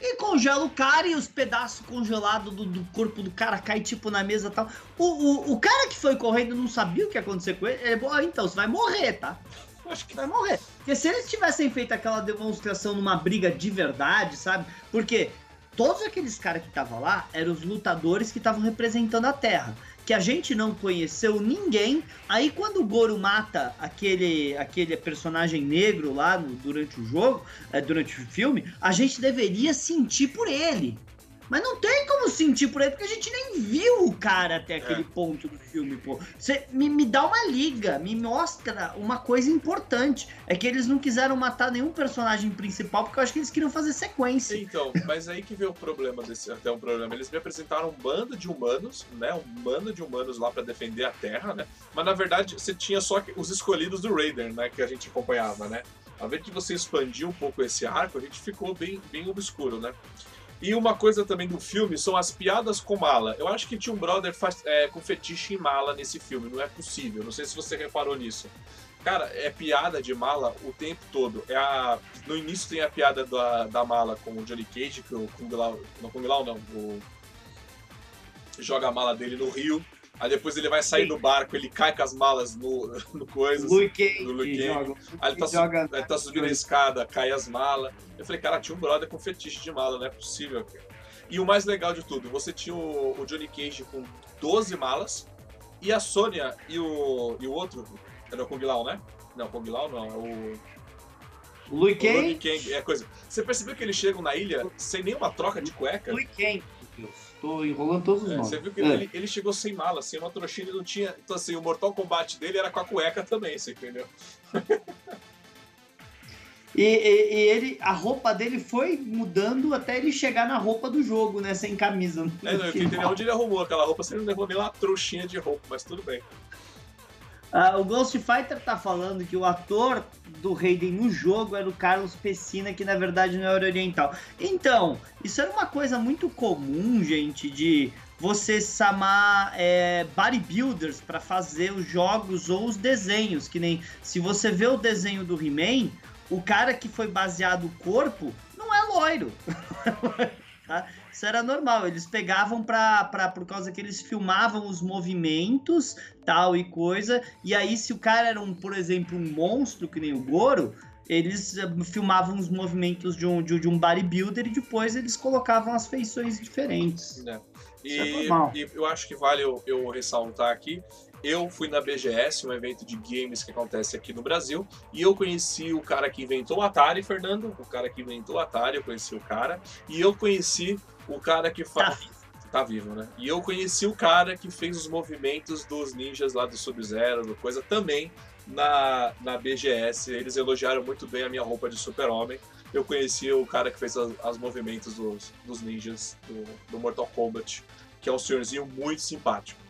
e congela o cara e os pedaços congelados do, do, corpo do cara caem tipo na mesa e tal. O, o, o, cara que foi correndo não sabia o que ia acontecer com ele. Ele, ah, então, você vai morrer, tá? Acho que vai morrer. Porque se eles tivessem feito aquela demonstração numa briga de verdade, sabe? Porque todos aqueles caras que estavam lá eram os lutadores que estavam representando a Terra que a gente não conheceu ninguém. Aí quando o Goro mata aquele, aquele personagem negro lá no, durante o jogo, é, durante o filme, a gente deveria sentir por ele. Mas não tem como sentir por ele, porque a gente nem viu o cara até aquele é. ponto do filme, pô. Você me, me dá uma liga, me mostra uma coisa importante. É que eles não quiseram matar nenhum personagem principal, porque eu acho que eles queriam fazer sequência. Então, mas aí que veio o problema desse até um problema. Eles me apresentaram um bando de humanos, né? Um bando de humanos lá para defender a Terra, né? Mas na verdade você tinha só os escolhidos do Raider, né? Que a gente acompanhava, né? A vez que você expandiu um pouco esse arco, a gente ficou bem, bem obscuro, né? E uma coisa também do filme são as piadas com mala. Eu acho que tinha um brother faz, é, com fetiche em mala nesse filme, não é possível. Não sei se você reparou nisso. Cara, é piada de mala o tempo todo. É a... No início tem a piada da, da mala com o Johnny Cage, que o Kung Lao. Não, Kung Lao não. O... Joga a mala dele no rio. Aí depois ele vai sair do barco, ele cai com as malas no, no coisa. Luke no Luke joga, Aí ele tá, joga, ele tá subindo a escada, cai as malas. Eu falei, cara, tinha um brother com fetiche de mala, não é possível. E o mais legal de tudo, você tinha o, o Johnny Cage com 12 malas, e a Sônia e o, e o outro, era o Kung Lao, né? Não, Kung Lao não, é o... Luke Kang? é coisa. Você percebeu que eles chegam na ilha sem nenhuma troca de cueca? Luke Kang. Tô enrolando todos os é, nomes. Você viu que é. ele, ele, chegou sem mala, assim, uma trouxinha ele não tinha. Então, assim, o Mortal Kombat dele era com a cueca também, você entendeu? E, e, e, ele, a roupa dele foi mudando até ele chegar na roupa do jogo, né? Sem camisa. É, não, eu queria entender onde ele arrumou aquela roupa, ele não levou nem uma trouxinha de roupa, mas tudo bem. Uh, o Ghost Fighter tá falando que o ator do Raiden no jogo era o Carlos Pessina, que na verdade não era oriental. Então, isso era uma coisa muito comum, gente, de você chamar é, bodybuilders para fazer os jogos ou os desenhos, que nem se você vê o desenho do He-Man, o cara que foi baseado o corpo não é loiro. tá? Isso era normal. Eles pegavam pra, pra, por causa que eles filmavam os movimentos, tal e coisa. E aí, se o cara era, um, por exemplo, um monstro, que nem o Goro, eles eh, filmavam os movimentos de um, de, de um bodybuilder e depois eles colocavam as feições diferentes. É. E, é e, eu acho que vale eu, eu ressaltar aqui eu fui na BGS, um evento de games que acontece aqui no Brasil, e eu conheci o cara que inventou o Atari, Fernando, o cara que inventou o Atari, eu conheci o cara, e eu conheci o cara que faz. Tá. tá vivo, né? E eu conheci o cara que fez os movimentos dos ninjas lá do Sub-Zero, coisa também na, na BGS. Eles elogiaram muito bem a minha roupa de super-homem. Eu conheci o cara que fez os movimentos dos, dos ninjas do, do Mortal Kombat, que é um senhorzinho muito simpático.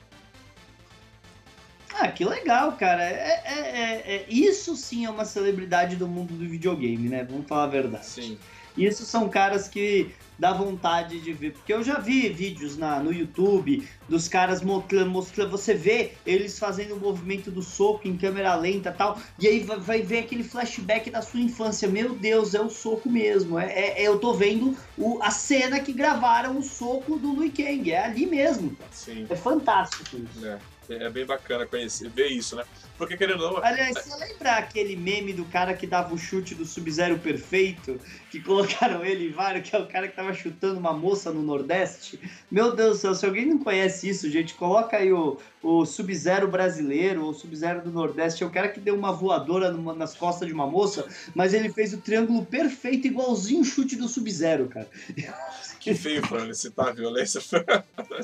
Ah, que legal, cara. É, é, é, é, isso sim é uma celebridade do mundo do videogame, né? Vamos falar a verdade. Sim. Isso são caras que dá vontade de ver. Porque eu já vi vídeos na, no YouTube dos caras mostrando, mostrando, você vê eles fazendo o movimento do soco em câmera lenta e tal, e aí vai, vai, ver aquele flashback da sua infância. Meu Deus, é o soco mesmo. É, é, é eu tô vendo o, a cena que gravaram o soco do Liu Kang. É ali mesmo. Sim. É fantástico isso. É. É bem bacana conhecer, ver isso, né? Porque querendo ou não. Aliás, você lembra aquele meme do cara que dava o chute do Sub-Zero perfeito? Que colocaram ele em vários, que é o cara que tava chutando uma moça no Nordeste? Meu Deus do céu, se alguém não conhece isso, gente, coloca aí o, o Sub-Zero brasileiro, o Sub-Zero do Nordeste. É o cara que deu uma voadora numa, nas costas de uma moça, mas ele fez o triângulo perfeito, igualzinho o chute do Sub-Zero, cara. Que feio, Fran, citar a violência. não é,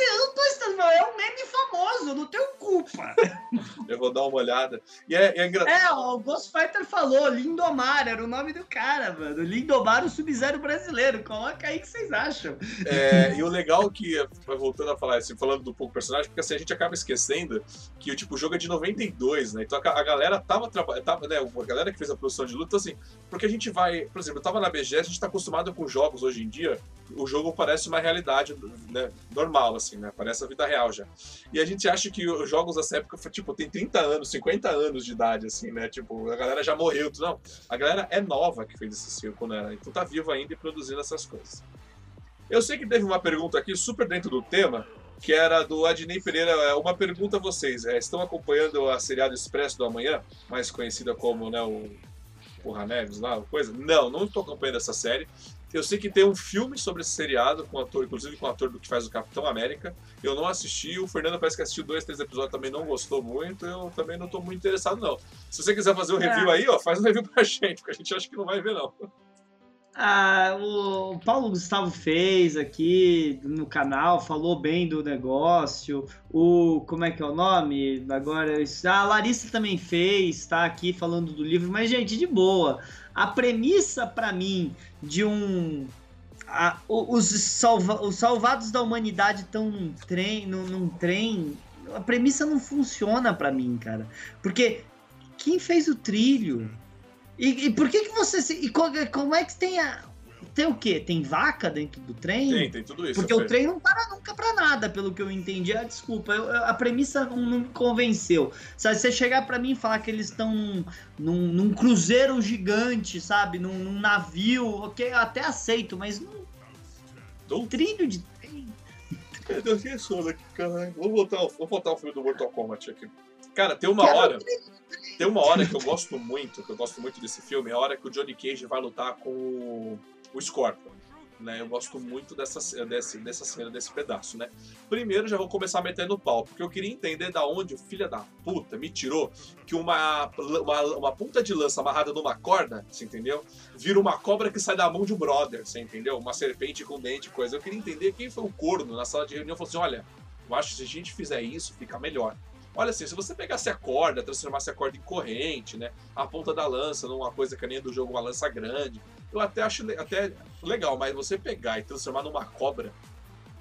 eu não tô estando, é um meme famoso, não tenho culpa. eu vou dar uma olhada. E é, é engraçado. É, o Ghost Fighter falou, Lindomar, era o nome do cara, mano. Lindomar, o Sub-Zero brasileiro. Coloca aí o que vocês acham. É, e o legal que, voltando a falar, assim, falando do pouco personagem, porque assim, a gente acaba esquecendo que tipo, o jogo é de 92, né? Então a, a galera tava trabalhando, né? A galera que fez a produção de luta, então, assim, porque a gente vai, por exemplo, eu tava na BGS, a gente tá acostumado com jogos hoje em dia, o jogo parece uma realidade né, normal, assim, né? Parece a vida real já. E a gente acha que os jogos dessa época, tipo, tem 30 anos, 50 anos de idade, assim, né? Tipo, a galera já morreu. Não, a galera é nova que fez esse circo, né? Então tá vivo ainda e produzindo essas coisas. Eu sei que teve uma pergunta aqui super dentro do tema, que era do Adnei Pereira. É, uma pergunta a vocês: é, estão acompanhando a seriado Expresso do Amanhã, mais conhecida como né, o Porra Neves lá, coisa? Não, não estou acompanhando essa série. Eu sei que tem um filme sobre esse seriado, com ator, inclusive com o ator do que faz o Capitão América. Eu não assisti, o Fernando parece que assistiu dois, três episódios também não gostou muito. Eu também não estou muito interessado, não. Se você quiser fazer um review é. aí, ó, faz um review pra gente, porque a gente acha que não vai ver, não. Ah, o Paulo Gustavo fez aqui no canal, falou bem do negócio. O como é que é o nome? Agora, a Larissa também fez, tá aqui falando do livro, mas gente, de boa. A premissa para mim de um a, os, salva, os salvados da humanidade estão num trem, num, num trem. A premissa não funciona para mim, cara. Porque quem fez o trilho? E, e, por que que você se, e como é que tem a tem o quê? Tem vaca dentro do trem? Tem, tem tudo isso. Porque o trem não para nunca para nada, pelo que eu entendi. Ah, desculpa, eu, a premissa não, não, me convenceu. Sabe, você chegar para mim e falar que eles estão num, num, cruzeiro gigante, sabe? Num, num, navio, ok, eu até aceito, mas não. Um trilho de trem. Eu fiquei sono aqui, caralho. Vou botar, vou botar o filme do Mortal Kombat aqui. Cara, tem uma hora. Tem uma hora que eu gosto muito, que eu gosto muito desse filme, é a hora que o Johnny Cage vai lutar com o, o Scorpion. Né, eu gosto muito dessa, desse, dessa cena, desse pedaço, né? Primeiro já vou começar metendo pau, porque eu queria entender da onde o filho da puta me tirou que uma, uma, uma ponta de lança amarrada numa corda, você entendeu? Vira uma cobra que sai da mão de um brother, você entendeu? Uma serpente com dente, coisa. Eu queria entender quem foi o corno na sala de reunião e falou assim: olha, eu acho que se a gente fizer isso, fica melhor. Olha assim, se você pegasse a corda, transformasse a corda em corrente, né? A ponta da lança numa coisa que nem do jogo, uma lança grande, eu até acho até legal, mas você pegar e transformar numa cobra,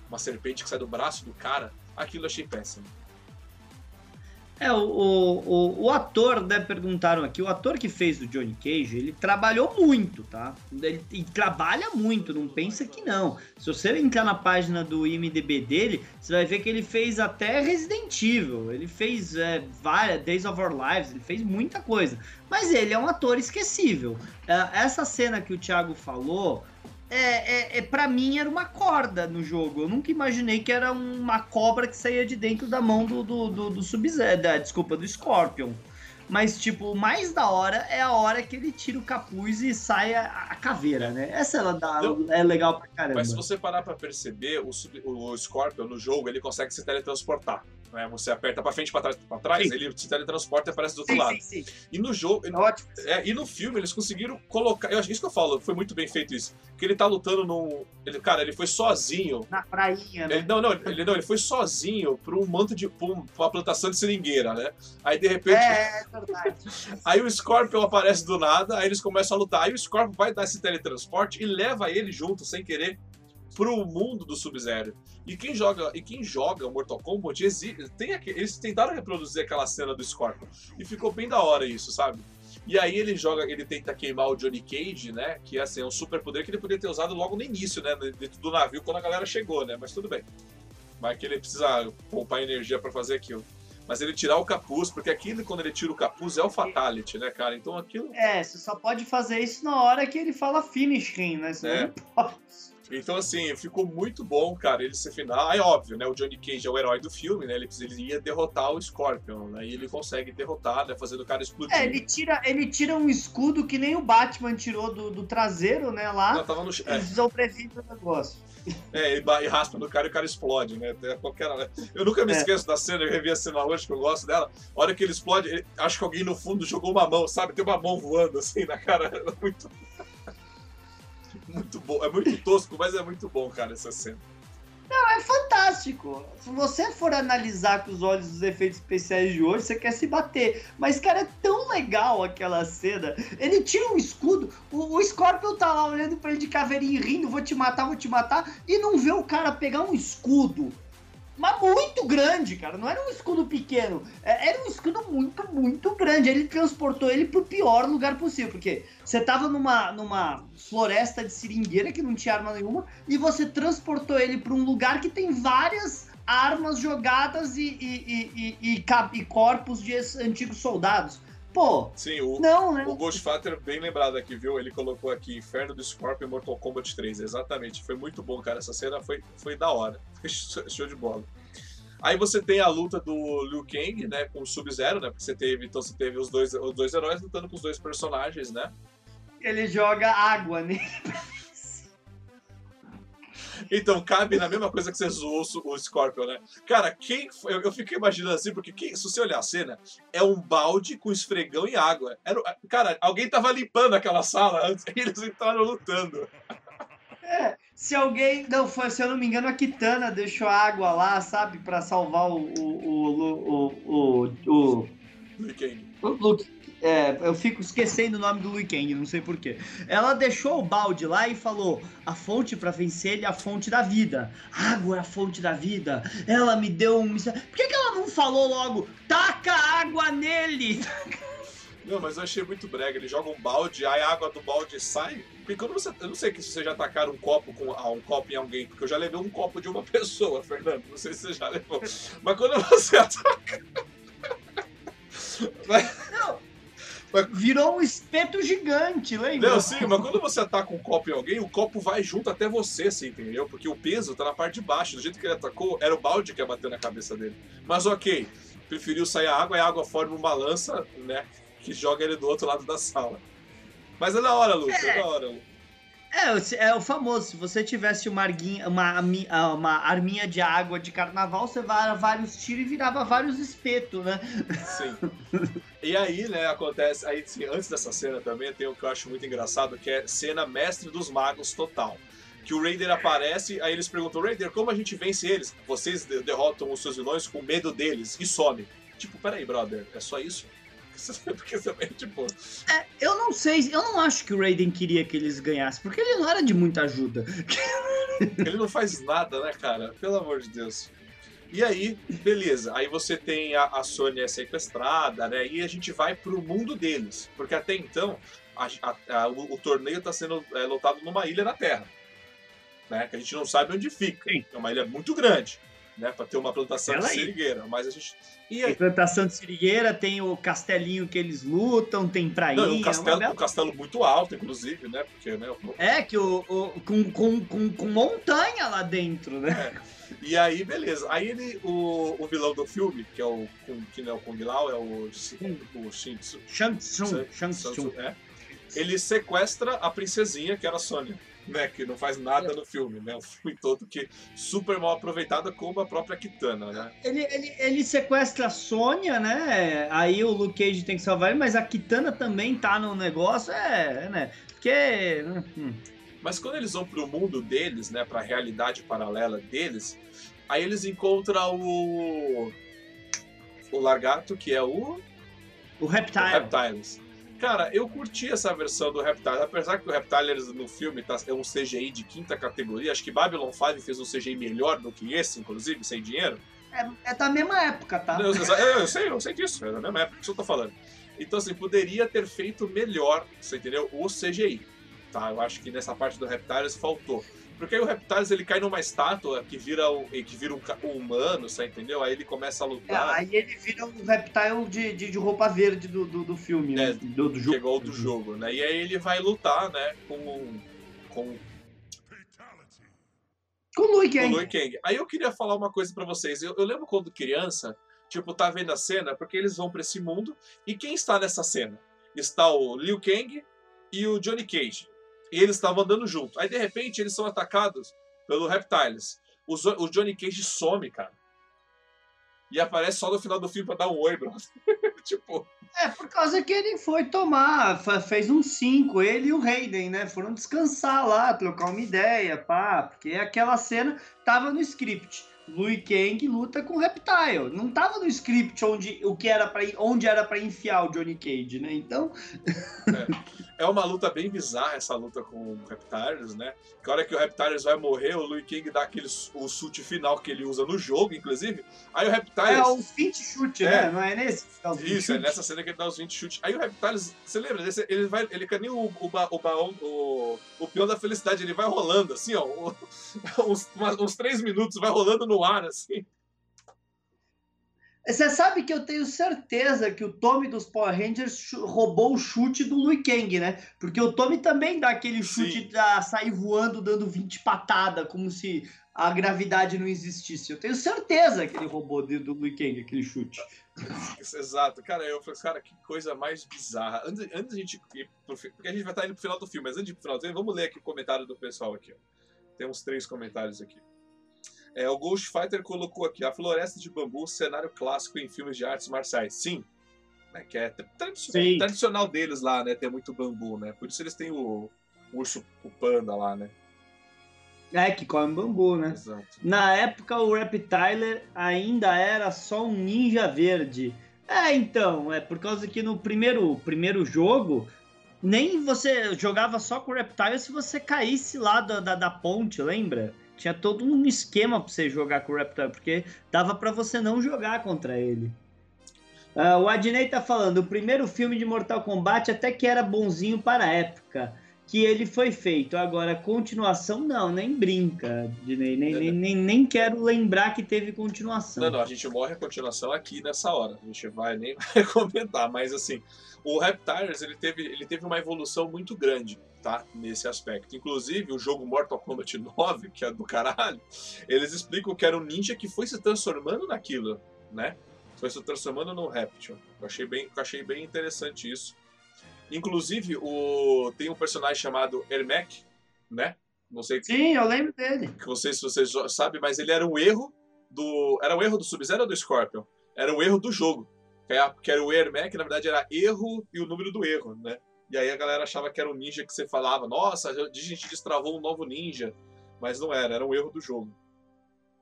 uma serpente que sai do braço do cara, aquilo eu achei péssimo. É, o, o, o, ator, né, perguntaram aqui, o ator que fez o Johnny Cage, ele trabalhou muito, tá? Ele, ele, trabalha muito, não pensa que não. Se você entrar na página do IMDB dele, você vai ver que ele fez até Resident Evil, ele fez é, várias, Days of Our Lives, ele fez muita coisa. Mas ele é um ator esquecível. É, essa cena que o Thiago falou, é, é, é para mim era uma corda no jogo. Eu nunca imaginei que era uma cobra que saía de dentro da mão do, do, do, do Sub-Zero, desculpa, do Scorpion. Mas, tipo, o mais da hora é a hora que ele tira o capuz e sai a, a caveira, né? Essa ela dá, é legal pra caramba. Mas se você parar pra perceber, o, o Scorpion no jogo, ele consegue se teletransportar. Né? Você aperta para frente, para trás, para trás, ele se teletransporta e aparece do outro sim, lado. Sim, sim. E no jogo, Ótimo. É, e no filme eles conseguiram colocar, eu acho isso que eu falo, foi muito bem feito isso, que ele tá lutando num, ele, cara, ele foi sozinho. Na prainha, né? Ele, não, não, ele não, ele foi sozinho para um manto de pra uma plantação de seringueira, né? Aí de repente, é, é aí o Scorpion aparece do nada, aí eles começam a lutar, aí o Scorpion vai dar esse teletransporte e leva ele junto sem querer pro mundo do Sub-Zero. E quem joga, e quem joga Mortal Kombat, tem aqui, eles tentaram reproduzir aquela cena do Scorpion. E ficou bem da hora isso, sabe? E aí ele joga, ele tenta queimar o Johnny Cage, né? Que assim, é um super poder que ele poderia ter usado logo no início, né? Dentro do navio, quando a galera chegou, né? Mas tudo bem. Mas que ele precisa poupar energia para fazer aquilo. Mas ele tirar o capuz, porque aquilo, quando ele tira o capuz, é o fatality, né, cara? Então aquilo. É, você só pode fazer isso na hora que ele fala finish him, né? Senão É. não pode. Então, assim, ficou muito bom, cara, ele ser final. Aí, óbvio, né? O Johnny Cage é o herói do filme, né? Ele, ele ia derrotar o Scorpion, né? E ele consegue derrotar, né? Fazendo o cara explodir. É, ele tira, ele tira um escudo que nem o Batman tirou do, do traseiro, né? Lá. Não, tava no... É, sobrevive o negócio. É, ele e raspa no cara e o cara explode, né? É qualquer... Eu nunca me É. esqueço da cena, eu revi a cena hoje, que eu gosto dela. A hora que ele explode, ele- acho que alguém no fundo jogou uma mão, sabe? Tem uma mão voando assim na cara. É Muito. Muito bom. É muito tosco, mas é muito bom, cara, essa cena. É fantástico. Se você for analisar com os olhos dos efeitos especiais de hoje, você quer se bater. Mas, cara, é tão legal aquela cena. Ele tira um escudo, o, o Scorpion tá lá olhando pra ele de caveirinha e rindo, vou te matar, vou te matar, e não vê o cara pegar um escudo. Mas muito grande, cara. Não era um escudo pequeno. É- Era um escudo muito, muito grande. Ele transportou ele pro pior lugar possível. Porque você tava numa, numa floresta de seringueira que não tinha arma nenhuma e você transportou ele para um lugar que tem várias armas jogadas e, e, e, e, corpos de antigos soldados. Pô, Sim, o, não, né? O Ghostfighter, bem lembrado aqui, viu? Ele colocou aqui Inferno do Scorpion Mortal Kombat 3. Exatamente. Foi muito bom, cara. Essa cena foi, foi da hora. Foi show de bola. Aí você tem a luta do Liu Kang, né? Com o Sub-Zero, né? Porque você teve, então você teve os dois, os dois heróis lutando com os dois personagens, né? Ele joga água nele. Então cabe na mesma coisa que você zoou o o Scorpion, né? Cara, quem foi? Eu, eu fiquei imaginando assim, porque quem- se você olhar a cena, é um balde com esfregão e água. Era, o- cara, alguém tava limpando aquela sala antes e eles entraram lutando. Se alguém. Não, foi, se eu não me engano, a Kitana deixou água lá, sabe? Pra salvar o. O. O. O. o, o, Liu Kang. o Luke. É, eu fico esquecendo o nome do Kang, não sei porquê. Ela deixou o balde lá e falou: a fonte pra vencer ele é a fonte da vida. Água é a fonte da vida. Ela me deu um. Por que, que ela não falou logo? Taca água nele! Não, mas eu achei muito brega. Ele joga um balde, aí a água do balde sai. Porque quando você. Eu não sei que se você já tacaram um copo com ah, um copo em alguém, porque eu já levei um copo de uma pessoa, Fernando. Não sei se você já levou. Mas quando você ataca. Mas- Virou um espeto gigante, lembra? Não, sim, mas quando você ataca um copo em alguém, o copo vai junto até você, assim, entendeu? Porque o peso tá na parte de baixo. Do jeito que ele atacou, era o balde que ia bater na cabeça dele. Mas ok, preferiu sair a água e a água forma uma lança, né? Que joga ele do outro lado da sala. Mas é da hora, Lu, é, da hora, Lu. É, o- é o famoso, se você tivesse uma, arguinha, uma, ah, uma arminha de água de carnaval, você vara vários tiros e virava vários espetos, né? Sim. E aí, né, acontece. Aí, sim, antes dessa cena também tem o que eu acho muito engraçado, que é cena mestre dos magos total. Que o Raider aparece, aí eles perguntam, Raider, como a gente vence eles? Vocês de- derrotam os seus vilões com medo deles e some. Tipo, peraí, brother, é só isso? Porque também, tipo. É, eu não sei, eu não acho que o Raiden queria que eles ganhassem, porque ele não era de muita ajuda. Ele não faz nada, né, cara? Pelo amor de Deus. E aí, beleza. Aí você tem a, a Sônia sequestrada, né? E a gente vai pro mundo deles. Porque até então, a- a- a- o, o torneio tá sendo é, lotado numa ilha na Terra. Né? Que a gente não sabe onde fica. Sim. É uma ilha muito grande, né? Pra ter uma plantação Ela de aí. seringueira. Mas a gente. E Tem aí? plantação de sirigueira, tem o castelinho que eles lutam, tem prainha. Não, um uma castelo, bela- um castelo muito alto, inclusive, né? Porque, né? o- É, que o, o- com, com, com, com montanha lá dentro, né? E aí, beleza. Aí ele, o, o vilão do filme, que é o que não é o Kung Lao, é o, Shin- o. Shang Tsung, Shang Tsung. é. Ele sequestra a princesinha, que era a Sônia, né? Que não faz nada no filme, né? O filme todo que super mal aproveitada como a própria Kitana, né? Ele, ele, ele sequestra a Sônia, né? Aí o Luke Cage tem que salvar ele, mas a Kitana também tá no negócio, é, né? Porque. hum, Mas quando eles vão pro mundo deles, né? Pra realidade paralela deles, aí eles encontram o. O Largato, que é o. o O Reptile. Reptiles. Cara, eu curti essa versão do Reptiles, apesar que o Reptiles no filme tá, é um CGI de quinta categoria. Acho que Babylon 5 fez um CGI melhor do que esse, inclusive, sem dinheiro. É, é da mesma época, tá? Eu, eu- eu sei, eu sei disso, é da mesma época que eu tô falando. Então, assim, poderia ter feito melhor, você entendeu? O CGI. Tá? Eu acho que nessa parte do Reptiles faltou. Porque aí o Reptiles ele cai numa estátua que vira um, que vira um, um humano, você entendeu? Aí ele começa a lutar. É, aí ele vira um reptile de, de, de roupa verde do, do, do filme, É, né? do, do jogo. Chegou do jogo, né? E aí ele vai lutar, né, com, com Com o Lui Kang. Liu Kang. Aí eu queria falar uma coisa pra vocês. Eu, eu lembro quando criança, tipo, tá vendo a cena, porque eles vão pra esse mundo, e quem está nessa cena? Está o Liu Kang e o Johnny Cage. E eles estavam andando junto. Aí, de repente, eles são atacados pelo Reptiles. O, o Johnny Cage some, cara. E aparece só no final do filme pra dar um oi, bro. tipo, É, por causa que ele foi tomar, fez um 5, ele e o Hayden, né? Foram descansar lá, trocar uma ideia, pá, porque aquela cena tava no script. Lui Kang luta com o Reptile. Não tava no script onde o que era para onde era para enfiar o Johnny Cage, né? Então, É uma luta bem bizarra essa luta com o Reptiles, né? Que a hora que o Reptiles vai morrer, o Liu Kang dá aquele o chute final que ele usa no jogo, inclusive. Aí o Reptiles. é o 20 chute, É. né? Não é nesse? É os 20 Isso, é chute? nessa cena que ele dá os 20 chutes. Aí o Reptiles, você lembra desse? Ele vai, ele que nem o, o, ba- o baão, o, o peão da felicidade, ele vai rolando assim, ó, uns, uma- uns três minutos, vai rolando no ar, assim. Você sabe que eu tenho certeza que o Tommy dos Power Rangers roubou o chute do Lui Kang, né? Porque o Tommy também dá aquele chute Sim. pra sair voando, dando 20 patadas, como se a gravidade não existisse. Eu tenho certeza que ele roubou do, Lui Kang aquele chute. Exato, cara, eu falei, cara, que coisa mais bizarra. Antes, antes da gente ir pro fi- porque a gente vai estar indo pro final do filme, mas antes de ir pro final do filme, vamos ler aqui o comentário do pessoal aqui, ó. Tem uns três comentários aqui. É, o Ghost Fighter colocou aqui, a floresta de bambu, cenário clássico em filmes de artes marciais. Sim, né, que é tra- tradicional, Sim. tradicional deles lá, né, ter muito bambu, né, por isso eles têm o, o urso, o panda lá, né. É, que come bambu, né? Exato. Na época, o Reptiler ainda era só um ninja verde. É, então, é por causa que no primeiro, primeiro jogo, nem você jogava só com o Reptile se você caísse lá da, da, da ponte, lembra? Tinha todo um esquema pra você jogar com o Reptile, porque dava pra você não jogar contra ele. Ah, o Adnei tá falando, o primeiro filme de Mortal Kombat até que era bonzinho para a época que ele foi feito. Agora, continuação, não, nem brinca, Adnei. Nem, nem, nem, nem quero lembrar que teve continuação. Não, não, a gente morre a continuação aqui nessa hora. A gente vai nem vai comentar, mas assim, o Reptiles ele teve, ele teve uma evolução muito grande, tá? Nesse aspecto. Inclusive, o jogo Mortal Kombat 9, que é do caralho, eles explicam que era um ninja que foi se transformando naquilo, né? Foi se transformando num réptil. Eu achei bem, eu achei bem interessante isso. Inclusive, o, tem um personagem chamado Ermac, né? Não sei Sim, eu lembro dele. que não sei se vocês sabem, mas ele era um erro do. Era um erro do Sub-Zero ou do Scorpion? Era um erro do jogo. Que é- era o Ermac, na verdade era erro e o número do erro, né? E aí a galera achava que era um ninja que você falava, nossa, a gente destravou um novo ninja. Mas não era, era um erro do jogo.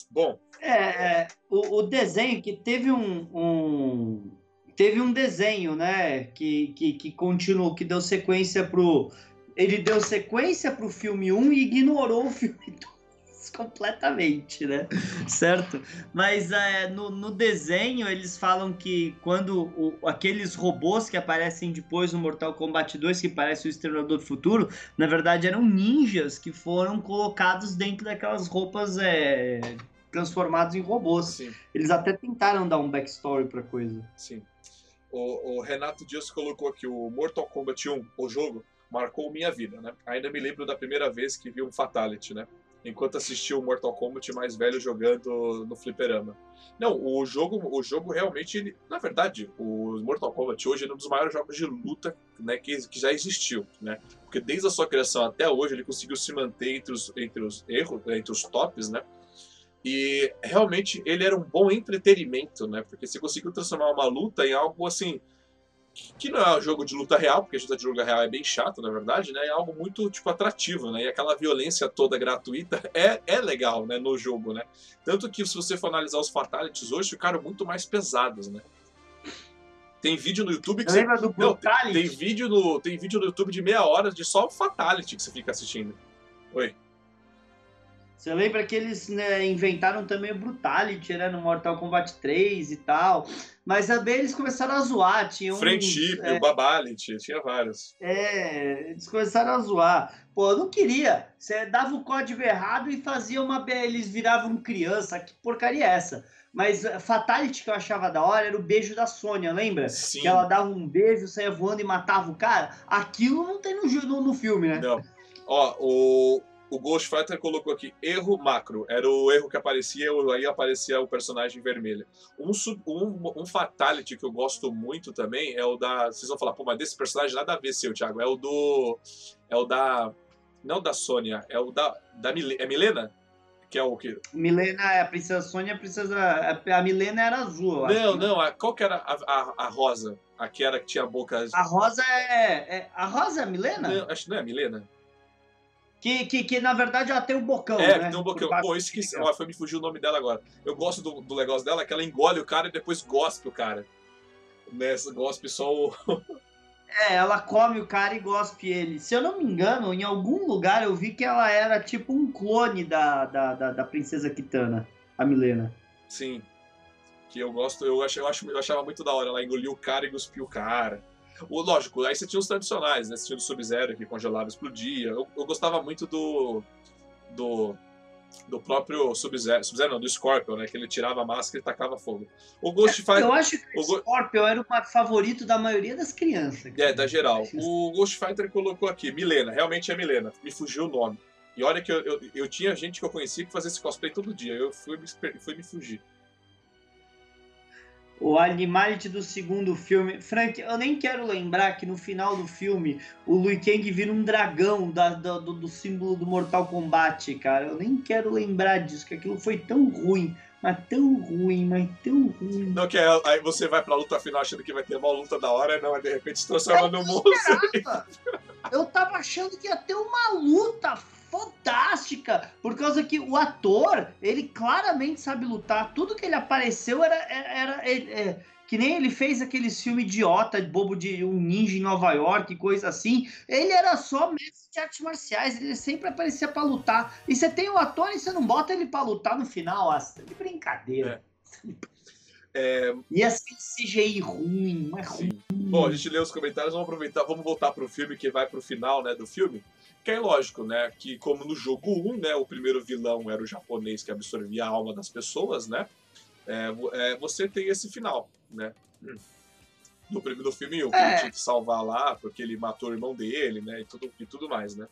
Bom, É, é, o, o desenho que teve um, um- teve um desenho, né, que, que, que continuou, que deu sequência pro ele deu sequência pro filme 1 e ignorou o filme 2 completamente, né? Certo? Mas é, no, no desenho eles falam que quando o- aqueles robôs que aparecem depois no Mortal Kombat 2, que parece o Exterminador do Futuro, na verdade eram ninjas que foram colocados dentro daquelas roupas é, transformados em robôs. sim, Eles até tentaram dar um backstory pra coisa. sim. O, o Renato Dias colocou aqui o Mortal Kombat 1, o jogo, marcou minha vida, né? Ainda me lembro da primeira vez que vi um Fatality, né? Enquanto assistia o Mortal Kombat mais velho jogando no fliperama. Não, o jogo, o jogo realmente, ele- na verdade, o Mortal Kombat hoje é um dos maiores jogos de luta né, que, que já existiu, né? Porque desde a sua criação até hoje ele conseguiu se manter entre os, entre os erros, entre os tops, né? E realmente ele era um bom entretenimento, né? Porque você conseguiu transformar uma luta em algo assim que- não é um jogo de luta real, porque a luta de luta real é bem chato, na verdade, né? É algo muito tipo atrativo, né? E aquela violência toda gratuita é, é legal, né, no jogo, né? Tanto que se você for analisar os fatalities hoje, ficaram muito mais pesados, né? Tem vídeo no YouTube que você Lembra do não, tem, Brutality? tem vídeo no, tem vídeo no YouTube de meia hora de só o Fatality que você fica assistindo. Oi. Você lembra que eles né, inventaram também o Brutality, né? No Mortal Kombat 3 e tal. Mas também eles começaram a zoar. Tinha um, Friendship, é, o Babality, tinha vários. É, eles começaram a zoar. Pô, eu não queria. Você dava o código errado e fazia uma. Eles viravam criança. Que porcaria é essa? Mas Fatality que eu achava da hora era o beijo da Sônia, lembra? Sim. Que ela dava um beijo, saía voando e matava o cara. Aquilo não tem no, no, no filme, né? Não. Ó, o, o Ghost Fighter colocou aqui erro macro. Era o erro que aparecia, aí aparecia o personagem vermelho. Um, sub, um, um Fatality que eu gosto muito também é o da. Vocês vão falar, pô, mas desse personagem nada a ver, seu Thiago. É o do. É o da. Não da Sônia, é o da. da é Milena? Que é o que? Milena é a princesa Sônia, a princesa. A Milena era azul. não, acho. não, a, qual que era a, a, a, rosa? A que era que tinha a boca. A rosa é. é a rosa é a Milena? Não, acho que não é a Milena. Que, que, que, na verdade ela tem um bocão. É, né? tem um bocão. Pô, isso que. Ó, foi me fugir o nome dela agora. Eu gosto do, do negócio dela, que ela engole o cara e depois gospe o cara. Nessa, gospe só o. é, ela come o cara e gospe ele. Se eu não me engano, em algum lugar eu vi que ela era tipo um clone da, da, da, da princesa Kitana, a Milena. Sim. Que eu gosto, eu, ach, eu, acho, eu achava muito da hora. Ela engoliu o cara e cuspiu o cara. O, lógico, aí você tinha os tradicionais, né? Você tinha o Sub-Zero que congelava e explodia. Eu, eu gostava muito do. do. do próprio Sub-Zero. Sub-Zero não, do Scorpion, né? Que ele tirava a máscara e tacava fogo. O Ghost Fighter. Eu acho que o, o Scorpion era o favorito da maioria das crianças. É, da geral. O Ghost Fighter colocou aqui, Milena, realmente é Milena. Me fugiu o nome. E olha que eu, eu, eu tinha gente que eu conhecia que fazia esse cosplay todo dia. Eu fui, fui me fugir o Animality do segundo filme. Frank, eu nem quero lembrar que no final do filme o Liu Kang vira um dragão da, da, do, do, símbolo do Mortal Kombat, cara. Eu nem quero lembrar disso, que aquilo foi tão ruim. Mas tão ruim, mas tão ruim. Não, que é, aí você vai pra luta final achando que vai ter uma luta da hora, não, de repente se transforma no monstro. Eu tava achando que ia ter uma luta fantástica, por causa que o ator, ele claramente sabe lutar. Tudo que ele apareceu era. era, era é, que nem ele fez aqueles filmes idiota, bobo de um ninja em Nova York, coisa assim. Ele era só mestre de artes marciais, ele sempre aparecia para lutar. E você tem o ator e você não bota ele para lutar no final, ah, de brincadeira. É. É... Ia ser CGI ruim, mas ruim. Bom, a gente lê os comentários, vamos aproveitar, vamos voltar pro filme que vai pro final, né, do filme. Que é lógico, né? Que como no jogo 1, né, o primeiro vilão era o japonês que absorvia a alma das pessoas, né? É, é, você tem esse final, né? No primeiro filme, o que é. ele tinha que salvar lá, porque ele matou o irmão dele, né? E tudo, e tudo mais, né?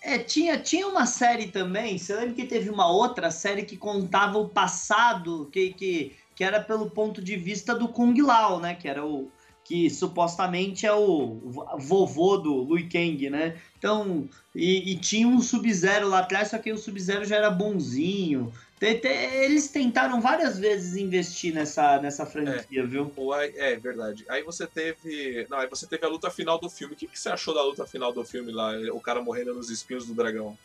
É, tinha, tinha uma série também, você lembra que teve uma outra série que contava o passado, que, que, que era pelo ponto de vista do Kung Lao, né? Que era o, que supostamente é o vovô do Liu Kang, né? Então, e, e tinha um Sub-Zero lá atrás, só que o Sub-Zero já era bonzinho. Eles tentaram várias vezes investir nessa, nessa franquia, é, viu? É, verdade. Aí você teve. Não, aí você teve a luta final do filme. O que, que você achou da luta final do filme lá? O cara morrendo nos espinhos do dragão?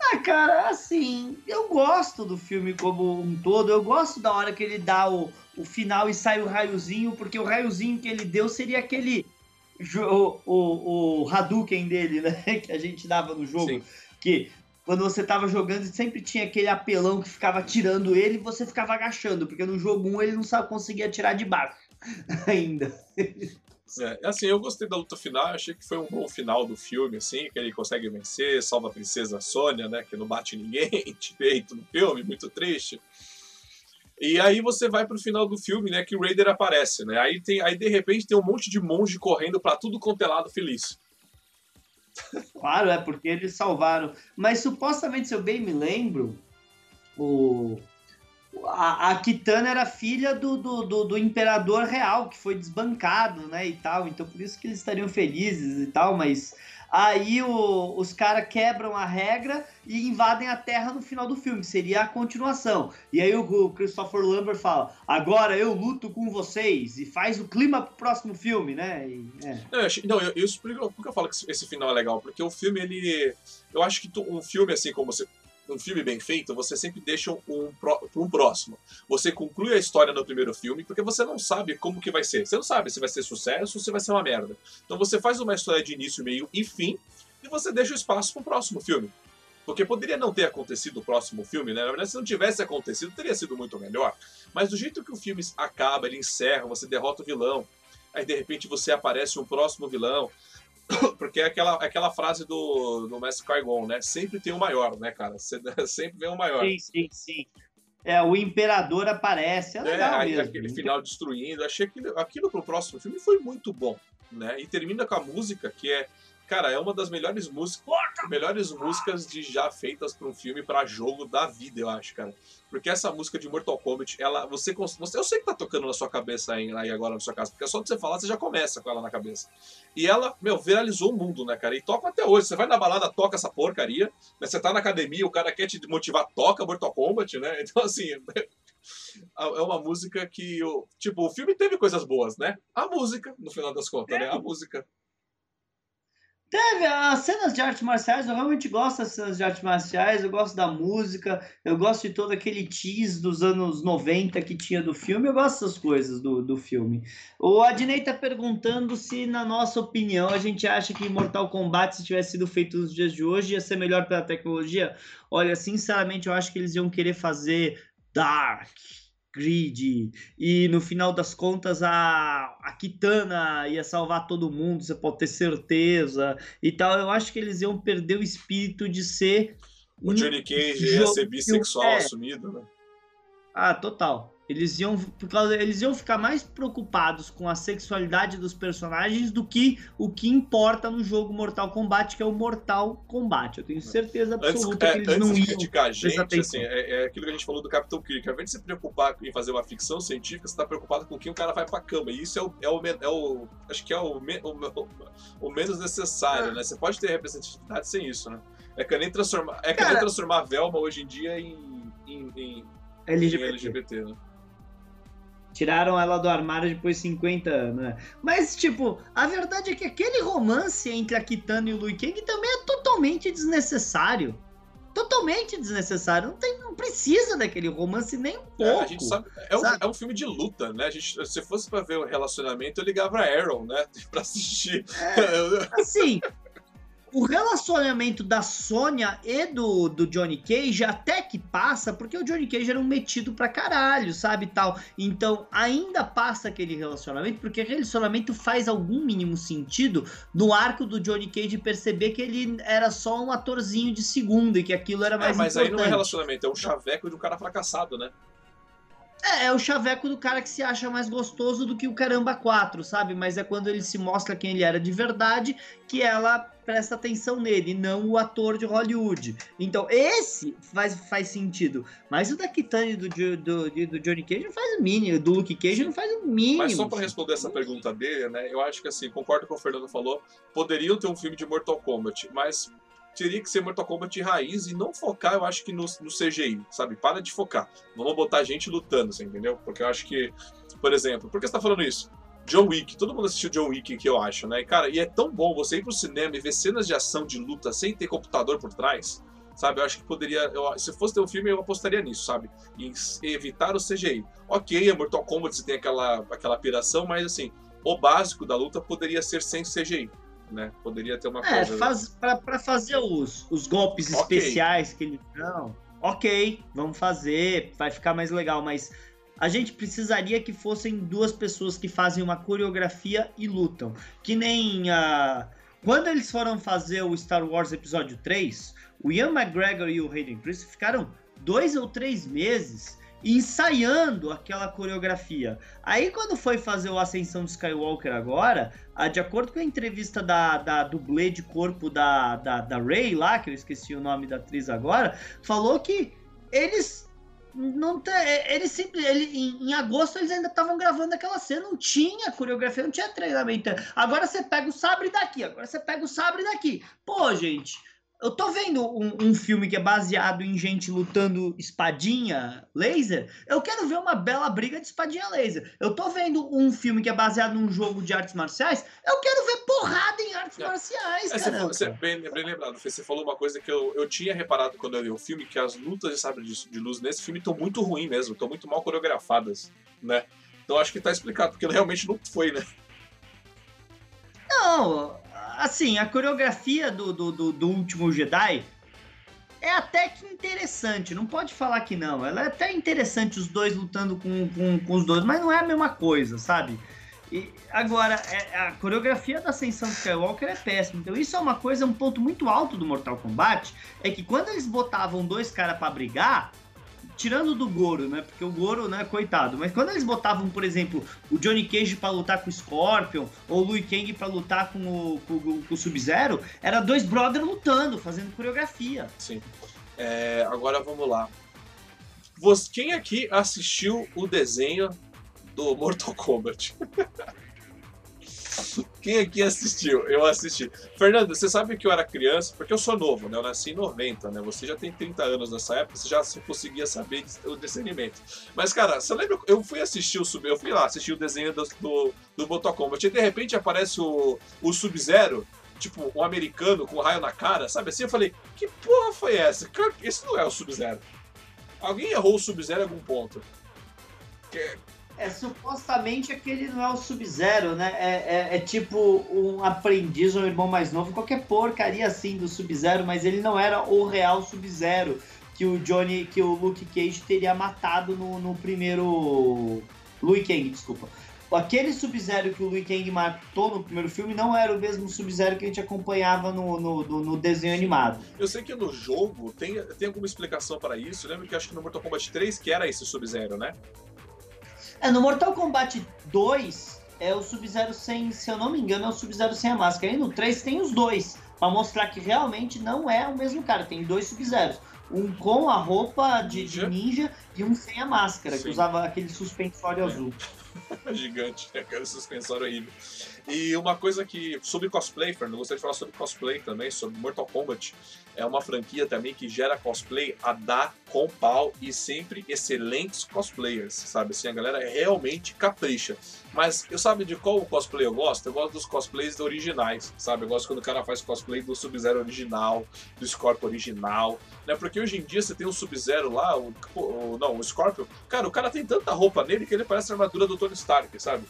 Ah, cara, assim, eu gosto do filme como um todo. Eu gosto da hora que ele dá o, o final e sai o raiozinho, porque o raiozinho que ele deu seria aquele. O, o, o Hadouken dele, né? Que a gente dava no jogo. Sim. Que quando você tava jogando, sempre tinha aquele apelão que ficava tirando ele e você ficava agachando, porque no jogo 1 ele não sabe conseguir atirar de baixo ainda. É, assim, eu gostei da luta final, achei que foi um bom final do filme, assim, que ele consegue vencer, salva a princesa Sônia, né, que não bate ninguém direito no filme, muito triste. E aí você vai pro final do filme, né, que o Raider aparece, né, aí, tem, aí de repente tem um monte de monge correndo para tudo quanto é lado feliz. Claro, é porque eles salvaram. Mas supostamente, se eu bem me lembro, o a, a Kitana era filha do, do, do, do, imperador real, que foi desbancado, né, e tal, então por isso que eles estariam felizes e tal, mas aí o, os caras quebram a regra e invadem a Terra no final do filme, que seria a continuação. E aí o, Christopher Lambert fala, agora eu luto com vocês, e faz o clima pro próximo filme, né? E, é. Não, eu, não, eu, eu explico porque eu falo que esse final é legal, porque o filme, ele... Eu acho que um filme assim como você um filme bem feito, você sempre deixa um para um próximo. Você conclui a história no primeiro filme, porque você não sabe como que vai ser. Você não sabe se vai ser sucesso ou se vai ser uma merda. Então você faz uma história de início, meio e fim, e você deixa o espaço para o próximo filme. Porque poderia não ter acontecido o próximo filme, né? Na verdade, se não tivesse acontecido, teria sido muito melhor. Mas do jeito que o filme acaba, ele encerra, você derrota o vilão, aí de repente você aparece um próximo vilão. Porque é aquela, aquela frase do, do Mestre Qui-Gon, né? Sempre tem o maior, né, cara? Sempre vem o maior. Sim, sim, sim. É, o Imperador aparece, é, é legal é, mesmo. Aquele final destruindo. Achei que aquilo pro próximo filme foi muito bom, né? E termina com a música que é Cara, é uma das melhores músicas, melhores músicas de já feitas para um filme para jogo da vida, eu acho, cara. Porque essa música de Mortal Kombat, ela, você, você, eu sei que tá tocando na sua cabeça aí, aí agora na sua casa, porque só de você falar você já começa com ela na cabeça. E ela, meu, viralizou o mundo, né, cara? E toca até hoje. Você vai na balada, toca essa porcaria. Né? Você tá na academia, o cara quer te motivar, toca Mortal Kombat, né? Então, assim, é uma música que, tipo, o filme teve coisas boas, né? A música, no final das contas, né? A música. Teve as cenas de artes marciais, eu realmente gosto das cenas de artes marciais, eu gosto da música, eu gosto de todo aquele tease dos anos 90 que tinha do filme, eu gosto dessas coisas do, do filme. O Adnei tá perguntando se, na nossa opinião, a gente acha que Mortal Kombat, se tivesse sido feito nos dias de hoje, ia ser melhor pela tecnologia. Olha, sinceramente, eu acho que eles iam querer fazer Dark, Grid, e no final das contas a, a Kitana ia salvar todo mundo, você pode ter certeza e tal. Eu acho que eles iam perder o espírito de ser. O Johnny Cage ia ser bissexual é. assumido, né? Ah, total. Eles iam, por causa, eles iam ficar mais preocupados com a sexualidade dos personagens do que o que importa no jogo Mortal Kombat, que é o Mortal Kombat. Eu tenho certeza absoluta antes, que eles é, não iam criticar a gente, assim, é, é, aquilo que a gente falou do Capitão Kirk. Ao invés de se preocupar em fazer uma ficção científica, você está preocupado com quem o cara vai pra cama. E isso é o, é o, é o acho que é o, o, o menos necessário, é. né? Você pode ter representatividade sem isso, né? É que nem transformar, é que nem transformar a Velma hoje em dia em, em, em LGBT. Em LGBT né? Tiraram ela do armário depois de 50 anos, né? Mas, tipo, a verdade é que aquele romance entre a Kitana e o Liu Kang também é totalmente desnecessário. Totalmente desnecessário. Não, tem, não precisa daquele romance nem um pouco. É, a gente sabe, é, sabe? Um, é um filme de luta, né? A gente, se fosse pra ver o relacionamento, eu ligava a Arrow, né? Pra assistir. É, assim, o relacionamento da Sônia e do, do Johnny Cage até que passa, porque o Johnny Cage era um metido pra caralho, sabe, tal. Então, ainda passa aquele relacionamento, porque aquele relacionamento faz algum mínimo sentido no arco do Johnny Cage perceber que ele era só um atorzinho de segundo e que aquilo era é, mais é, mas importante. aí não é relacionamento, é um chaveco de um cara fracassado, né? É, é o chaveco do cara que se acha mais gostoso do que o Caramba 4, sabe? Mas é quando ele se mostra quem ele era de verdade que ela presta atenção nele, não o ator de Hollywood. Então, esse faz, faz sentido. Mas o da Kitane do, do, do, Johnny Cage não faz o mínimo, do Luke Cage não faz o mínimo. Mas só para responder essa pergunta dele, né? Eu acho que assim, concordo com o Fernando falou, poderiam ter um filme de Mortal Kombat, mas teria que ser Mortal Kombat raiz e não focar, eu acho que no, no CGI, sabe? Para de focar. Vamos botar gente lutando, você entendeu? Porque eu acho que, por exemplo, por que você tá falando isso? John Wick, todo mundo assistiu John Wick que eu acho, né? Cara, e é tão bom você ir pro cinema e ver cenas de ação de luta sem ter computador por trás, sabe? Eu acho que poderia, eu, se fosse ter um filme, eu apostaria nisso, sabe? Em evitar o CGI. Ok, é Mortal Kombat, você tem aquela, aquela piração, mas assim, o básico da luta poderia ser sem CGI né? Poderia ter uma é, coisa. Faz, para fazer os, os golpes okay. especiais que eles dão, ok, vamos fazer, vai ficar mais legal, mas a gente precisaria que fossem duas pessoas que fazem uma coreografia e lutam. Que nem a. Quando eles foram fazer o Star Wars Episódio 3, o Ian McGregor e o Hayden Christensen ficaram dois ou três meses ensaiando aquela coreografia. Aí quando foi fazer o Ascensão de Skywalker agora, de acordo com a entrevista da, da dublê de corpo da, da, da Ray lá, que eu esqueci o nome da atriz agora, falou que eles não tem, eles sempre, ele, em, em, agosto eles ainda estavam gravando aquela cena, não tinha coreografia, não tinha treinamento. Agora você pega o sabre daqui, agora você pega o sabre daqui. Pô, gente, eu tô vendo um, um, filme que é baseado em gente lutando espadinha laser. Eu quero ver uma bela briga de espadinha laser. Eu tô vendo um filme que é baseado num jogo de artes marciais. Eu quero ver porrada em artes é. marciais, é, cara. Você, bem, bem lembrado, você falou uma coisa que eu, eu tinha reparado quando eu vi o filme, que as lutas de sabre de, de luz nesse filme estão muito ruins mesmo, estão muito mal coreografadas, né? Então acho que tá explicado, porque realmente não foi, né? Não, assim, a coreografia do, do, do, do último Jedi é até que interessante, não pode falar que não. Ela é até interessante os dois lutando com, com, com os dois, mas não é a mesma coisa, sabe? E agora, é, a coreografia da Ascensão Skywalker é péssima. Então, isso é uma coisa, um ponto muito alto do Mortal Kombat. É que quando eles botavam dois caras para brigar, tirando do Goro, né? Porque o Goro, né, coitado. Mas quando eles botavam, por exemplo, o Johnny Cage para lutar com o Scorpion, ou o Liu Kang para lutar com o, com, com o Sub-Zero, era dois brothers lutando, fazendo coreografia. Sim. É, agora vamos lá. Quem aqui assistiu o desenho do Mortal Kombat? Quem aqui assistiu? Eu assisti. Fernando, você sabe que eu era criança, porque eu sou novo, né? Eu nasci em 90, né? Você já tem 30 anos nessa época, você já conseguia saber o discernimento. Mas, cara, você lembra? Eu fui assistir o Sub... Eu fui lá assistir o desenho do, do, do Mortal Kombat e de repente aparece o, o Sub-Zero, tipo, um americano com um raio na cara, sabe assim? Eu falei, que porra foi essa? Esse não é o Sub-Zero. Alguém errou o Sub-Zero em algum ponto. É, supostamente aquele não é o Sub-Zero, né? É, é, é, tipo um aprendiz ou um irmão mais novo, qualquer porcaria assim do Sub-Zero, mas ele não era o real Sub-Zero que o Johnny, que o Luke Cage teria matado no, no primeiro. Luke Kang, desculpa. Aquele Sub-Zero que o Liu Kang matou no primeiro filme não era o mesmo Sub-Zero que a gente acompanhava no, no, no, desenho animado. Eu sei que no jogo tem, tem alguma explicação para isso. Lembra que acho que no Mortal Kombat 3 que era esse Sub-Zero, né? É, no Mortal Kombat 2 é o Sub-Zero sem, se eu não me engano, é o Sub-Zero sem a máscara. E no 3 tem os dois, para mostrar que realmente não é o mesmo cara. Tem dois Sub-Zeros. Um com a roupa de ninja, de ninja e um sem a máscara, Sim. que usava aquele suspensório é. azul. Gigante, aquele suspensório horrível. E uma coisa que, sobre cosplay, Fernando, eu gostaria de falar sobre cosplay também, sobre Mortal Kombat é uma franquia também que gera cosplay a dar com pau e sempre excelentes cosplayers, sabe? Assim, a galera realmente capricha. Mas eu sabe de qual cosplay eu gosto? Eu gosto dos cosplays originais, sabe? Eu gosto quando o cara faz cosplay do Sub-Zero original, do Scorpion original, né? Porque hoje em dia você tem um Sub-Zero lá, o, o, não, o Scorpion, cara, o cara tem tanta roupa nele que ele parece a armadura do Tony Stark, sabe?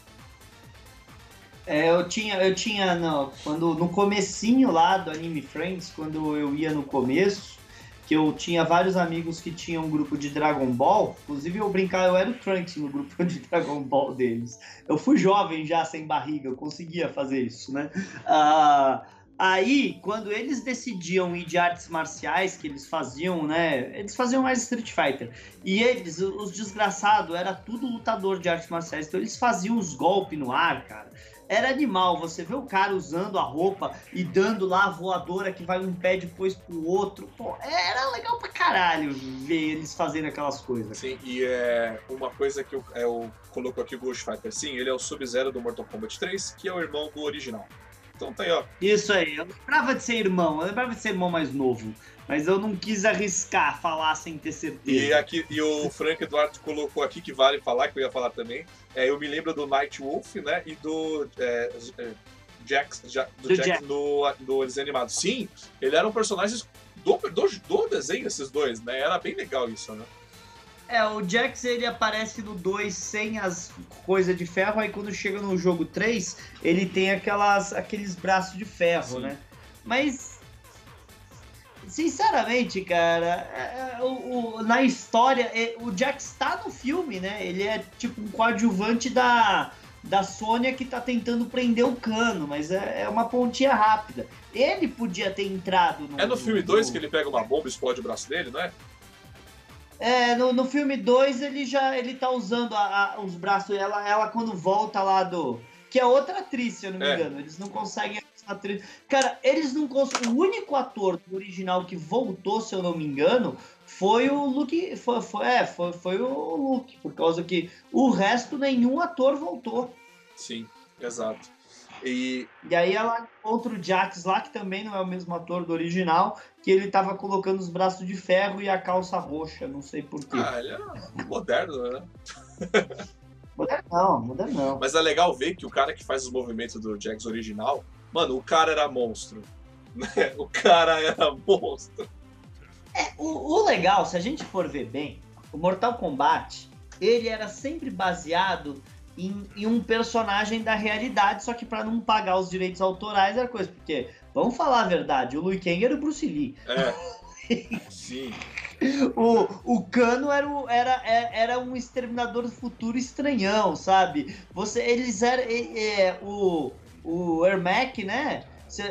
É, eu tinha, eu tinha no, quando, no comecinho lá do Anime Friends, quando eu ia no começo, que eu tinha vários amigos que tinham um grupo de Dragon Ball, inclusive eu brincava, eu era o Trunks no grupo de Dragon Ball deles. Eu fui jovem já, sem barriga, eu conseguia fazer isso, né? Uh, aí, quando eles decidiam ir de artes marciais, que eles faziam, né? Eles faziam mais Street Fighter. E eles, os desgraçados, era tudo lutador de artes marciais, então eles faziam os golpes no ar, cara era animal. Você vê o cara usando a roupa e dando lá a voadora que vai um pé depois pro outro. Pô, era legal pra caralho ver eles fazendo aquelas coisas. Sim, e é uma coisa que eu, é, eu coloco aqui o Ghost Fighter. Sim, ele é o Sub-Zero do Mortal Kombat 3, que é o irmão do original. Então tá aí, ó. Isso aí. Eu lembrava de ser irmão, eu lembrava de ser irmão mais novo. Mas eu não quis arriscar falar sem ter certeza. E, aqui, e o Frank Eduardo colocou aqui que vale falar, que eu ia falar também. É, eu me lembro do Night Wolf, né? E do. É, é Jax, do, do Jax Jack. no, no desenho animado. Sim, ele eram personagens do, do, do desenho, esses dois, né? Era bem legal isso, né? É, o Jax ele aparece no 2 sem as coisas de ferro, aí quando chega no jogo 3, ele tem aquelas, aqueles braços de ferro, Sim. né? Mas, sinceramente, cara, é, é o, o, na história, é, o Jax tá no filme, né? Ele é tipo um coadjuvante da, da Sônia que tá tentando prender o cano, mas é, é uma pontinha rápida. Ele podia ter entrado no. É no filme 2 que ele pega uma bomba e explode o braço dele, não é? É, no, no filme 2 ele já ele tá usando a, a, os braços, ela, ela quando volta lá do. Que é outra atriz, se eu não me é. engano. Eles não conseguem atriz. Cara, eles não conseguem. O único ator original que voltou, se eu não me engano, foi o Luke. Foi, foi, é, foi, foi o Luke, por causa que o resto nenhum ator voltou. Sim, exato. E... e aí ela encontra o Jax lá, que também não é o mesmo ator do original, que ele tava colocando os braços de ferro e a calça roxa, não sei porquê. Ah, ele é moderno, né? moderno não, moderno não. Mas é legal ver que o cara que faz os movimentos do Jax original, mano, o cara era monstro. Né? O cara era monstro. É, o, o legal, se a gente for ver bem, o Mortal Kombat, ele era sempre baseado em, em um personagem da realidade, só que para não pagar os direitos autorais era coisa. Porque, vamos falar a verdade, o Liu Kang era o Bruce Lee. É. Sim. O, o Cano era, o, era, é, era um exterminador do futuro estranhão, sabe? Você, eles eram. É, o, o Ermac, né?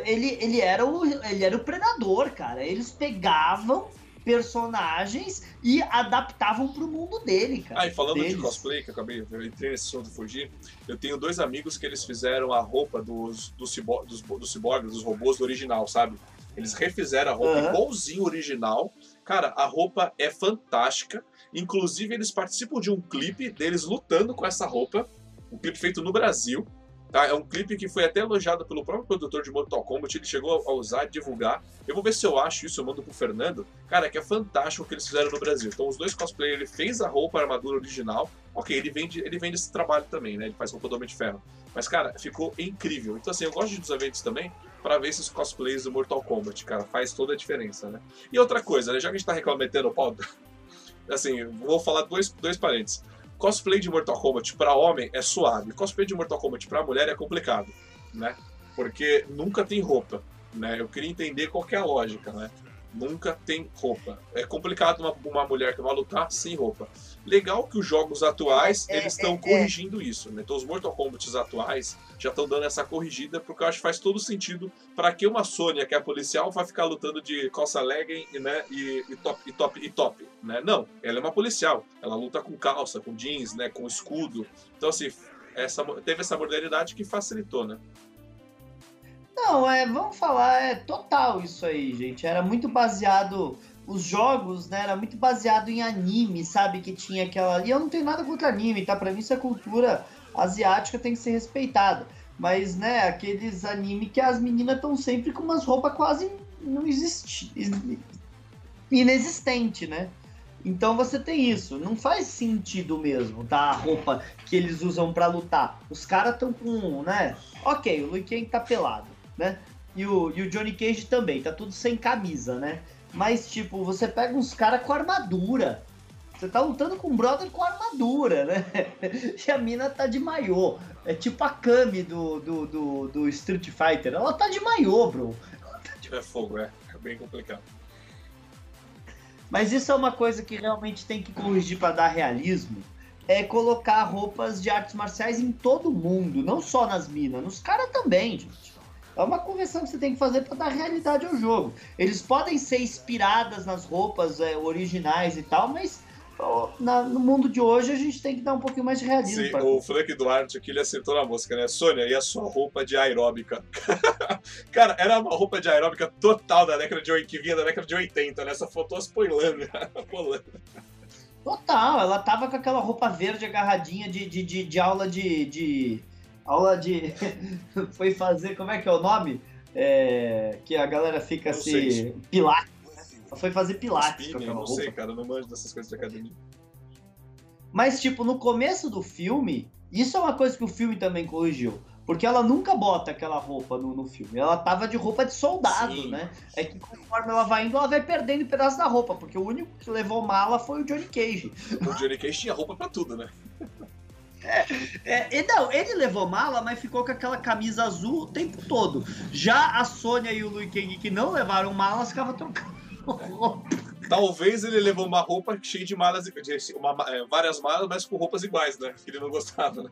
Ele, ele, era o, ele era o predador, cara. Eles pegavam personagens e adaptavam pro mundo dele, cara. Ah, e falando deles. de cosplay, que eu acabei, eu entrei nesse do Fugir, eu tenho dois amigos que eles fizeram a roupa dos, dos, cibor, dos, dos ciborgues, dos robôs do original, sabe? Eles refizeram a roupa uhum. igualzinho original. Cara, a roupa é fantástica. Inclusive, eles participam de um clipe deles lutando com essa roupa. Um clipe feito no Brasil. Tá? É um clipe que foi até elogiado pelo próprio produtor de Mortal Kombat, ele chegou a usar divulgar. Eu vou ver se eu acho isso, eu mando pro Fernando. Cara, que é fantástico o que eles fizeram no Brasil. Então os dois cosplayers, ele fez a roupa, a armadura original. Ok, ele vende, ele vende esse trabalho também, né? Ele faz roupa do Homem de Ferro. Mas, cara, ficou incrível. Então, assim, eu gosto dos eventos também para ver esses cosplays do Mortal Kombat, cara. Faz toda a diferença, né? E outra coisa, né? Já que a gente tá reclamando o pau, assim, vou falar dois, dois parênteses. Cosplay de Mortal Kombat para homem é suave. Cosplay de Mortal Kombat para mulher é complicado, né? Porque nunca tem roupa, né? Eu queria entender qual é a lógica, né? Nunca tem roupa. É complicado uma, uma mulher que vai lutar sem roupa. Legal que os jogos atuais é, eles estão é, é, corrigindo isso, né? Então os Mortal Kombat atuais já estão dando essa corrigida porque eu acho que faz todo sentido para que uma Sônia que é policial vai ficar lutando de calça legging, né? E, e, top e top e top, né? Não, ela é uma policial. Ela luta com calça, com jeans, né? Com escudo. Então assim essa teve essa modernidade que facilitou, né? Não, é, vamos falar, é total isso aí, gente. Era muito baseado os jogos, né, era muito baseado em anime, sabe? Que tinha aquela. E eu não tenho nada contra anime, tá? Pra mim, essa cultura asiática tem que ser respeitada. Mas, né, aqueles anime que as meninas estão sempre com umas roupas quase não existi... inexistente, né? Então você tem isso. Não faz sentido mesmo, tá? A roupa que eles usam para lutar. Os caras estão com, né? Ok, o Liu Kang tá pelado, né? E o, e o Johnny Cage também, tá tudo sem camisa, né? Mas, tipo, você pega uns caras com armadura. Você tá lutando com um brother com armadura, né? E a mina tá de maiô. É tipo a Kami do, do, do, do Street Fighter. Ela tá de maiô, bro. Tá de... É fogo, é. É bem complicado. Mas isso é uma coisa que realmente tem que corrigir para dar realismo. É colocar roupas de artes marciais em todo mundo, não só nas minas, nos caras também, gente. É uma correção que você tem que fazer para dar realidade ao jogo. Eles podem ser inspiradas nas roupas é, originais e tal, mas na, no mundo de hoje a gente tem que dar um pouquinho mais de realismo. Sim, o Frank Duarte aqui ele acertou na música, né? Sônia, e a sua roupa de aeróbica? Cara, era uma roupa de aeróbica total da década de que vinha da década de 80, né? Essa foto spoilando. Total, ela tava com aquela roupa verde agarradinha de, de, de, de aula de, de aula de. foi fazer. Como é que é o nome? É, que a galera fica não assim. Pilates. Né? Foi fazer pilates. Spinning, não roupa. sei, cara, não manjo dessas coisas de academia. Mas, tipo, no começo do filme, isso é uma coisa que o filme também corrigiu. Porque ela nunca bota aquela roupa no, no filme. Ela tava de roupa de soldado, Sim. né? É que conforme ela vai indo, ela vai perdendo um pedaço da roupa. Porque o único que levou mala foi o Johnny Cage. O Johnny Cage tinha roupa pra tudo, né? É, é, não, ele levou mala, mas ficou com aquela camisa azul o tempo todo. Já a Sônia e o Liu Kang, que não levaram malas, ficavam trocando roupa. Talvez ele levou uma roupa cheia de malas, uma, é, várias malas, mas com roupas iguais, né? Que ele não gostava, né?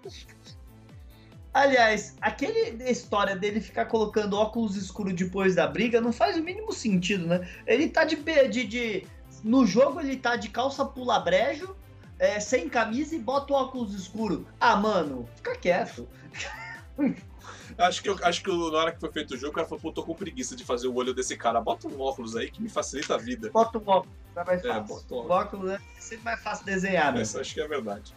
Aliás, aquele história dele ficar colocando óculos escuros depois da briga não faz o mínimo sentido, né? Ele tá de, de, de no jogo ele tá de calça pula brejo é, sem camisa e bota o óculos escuro. Ah, mano, fica quieto. Acho que, eu, acho que na hora que foi feito o jogo, o cara falou, pô, tô com preguiça de fazer o olho desse cara. Bota um óculos aí que me facilita a vida. Bota um óculos, é mais fácil. É, bota um óculos. O óculos é sempre mais fácil desenhar, né? Essa acho que é verdade.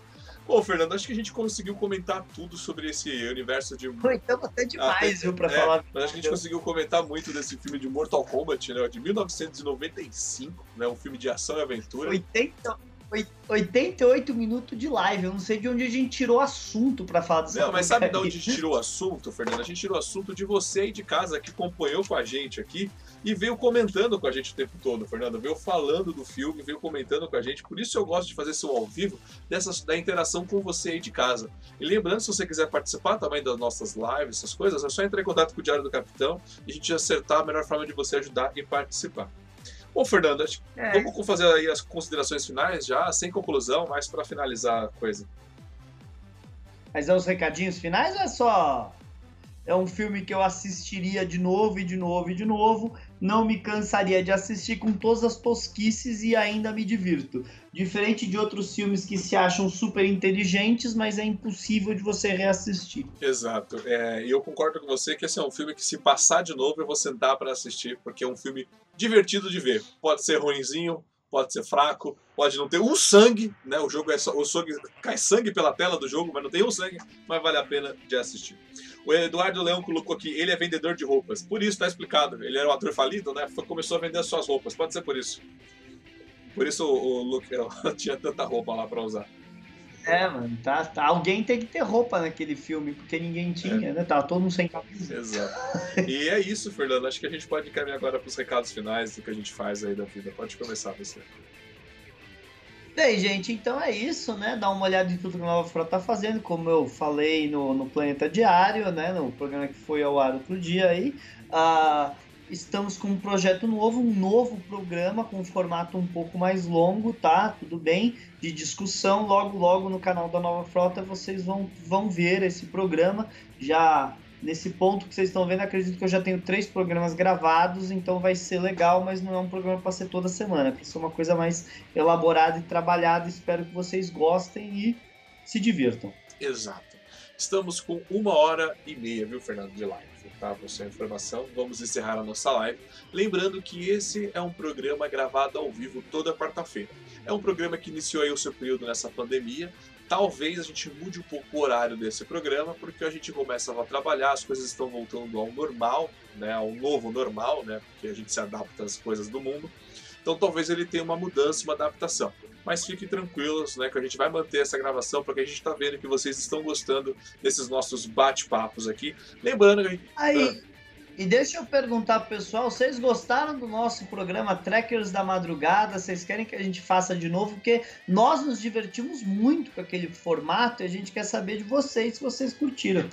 Bom, Fernando, acho que a gente conseguiu comentar tudo sobre esse universo de. Então até demais, até, viu, pra é, falar. Mas acho que a gente conseguiu comentar muito desse filme de Mortal Kombat, né? De 1995, né? Um filme de ação e aventura. 80, 88 minutos de live. Eu não sei de onde a gente tirou assunto para falar dessa Não, mas sabe de onde a gente tirou assunto, Fernando? A gente tirou assunto de você aí de casa que acompanhou com a gente aqui. e veio comentando com a gente o tempo todo, Fernando. Veio falando do filme, veio comentando com a gente. Por isso eu gosto de fazer esse ao vivo, dessas, da interação com você aí de casa. E lembrando, se você quiser participar também das nossas lives, essas coisas, é só entrar em contato com o Diário do Capitão e a gente acertar a melhor forma de você ajudar e participar. Bom, Fernando, acho, é. vamos fazer aí as considerações finais já, sem conclusão, mas para finalizar a coisa. Mas é os recadinhos finais ou é só é um filme que eu assistiria de novo e de novo e de novo. Não me cansaria de assistir com todas as tosquices e ainda me divirto. Diferente de outros filmes que se acham super inteligentes, mas é impossível de você reassistir. Exato. É, e eu concordo com você que esse é um filme que, se passar de novo, eu vou sentar para assistir, porque é um filme divertido de ver. Pode ser ruinzinho, pode ser fraco, pode não ter um sangue, né? O jogo é só. O sangue, cai sangue pela tela do jogo, mas não tem um sangue, mas vale a pena de assistir. O Eduardo Leão colocou aqui, ele é vendedor de roupas. Por isso tá explicado. Ele era um ator falido, né? Começou a vender suas roupas. Pode ser por isso. Por isso o, o Luke tinha tanta roupa lá pra usar. É, mano, tá, tá, Alguém tem que ter roupa naquele filme, porque ninguém tinha, é. né? Tava todo mundo sem camisa. Exato. E é isso, Fernando. Acho que a gente pode caminhar agora pros recados finais do que a gente faz aí da vida. Pode começar, você. Bem, gente, então é isso, né? Dá uma olhada em tudo que a Nova Frota tá fazendo, como eu falei no, no Planeta Diário, né? No programa que foi ao ar outro dia aí. Uh, estamos com um projeto novo, um novo programa com um formato um pouco mais longo, tá? Tudo bem? De discussão. Logo, logo no canal da Nova Frota vocês vão, vão ver esse programa. Já Nesse ponto que vocês estão vendo, acredito que eu já tenho três programas gravados, então vai ser legal, mas não é um programa para ser toda semana, para ser uma coisa mais elaborada e trabalhada. Espero que vocês gostem e se divirtam. Exato. Estamos com uma hora e meia, viu, Fernando, de live. Tá? Por sua informação, vamos encerrar a nossa live. Lembrando que esse é um programa gravado ao vivo toda quarta-feira. É um programa que iniciou aí o seu período nessa pandemia, Talvez a gente mude um pouco o horário desse programa, porque a gente começa a trabalhar, as coisas estão voltando ao normal, né, ao novo normal, né, porque a gente se adapta às coisas do mundo. Então talvez ele tenha uma mudança, uma adaptação. Mas fiquem tranquilos, né, que a gente vai manter essa gravação, porque a gente está vendo que vocês estão gostando desses nossos bate-papos aqui. Lembrando que a gente... Aí, ah, e deixa eu perguntar pro pessoal, vocês gostaram do nosso programa Trackers da Madrugada? Vocês querem que a gente faça de novo? Porque nós nos divertimos muito com aquele formato e a gente quer saber de vocês se vocês curtiram.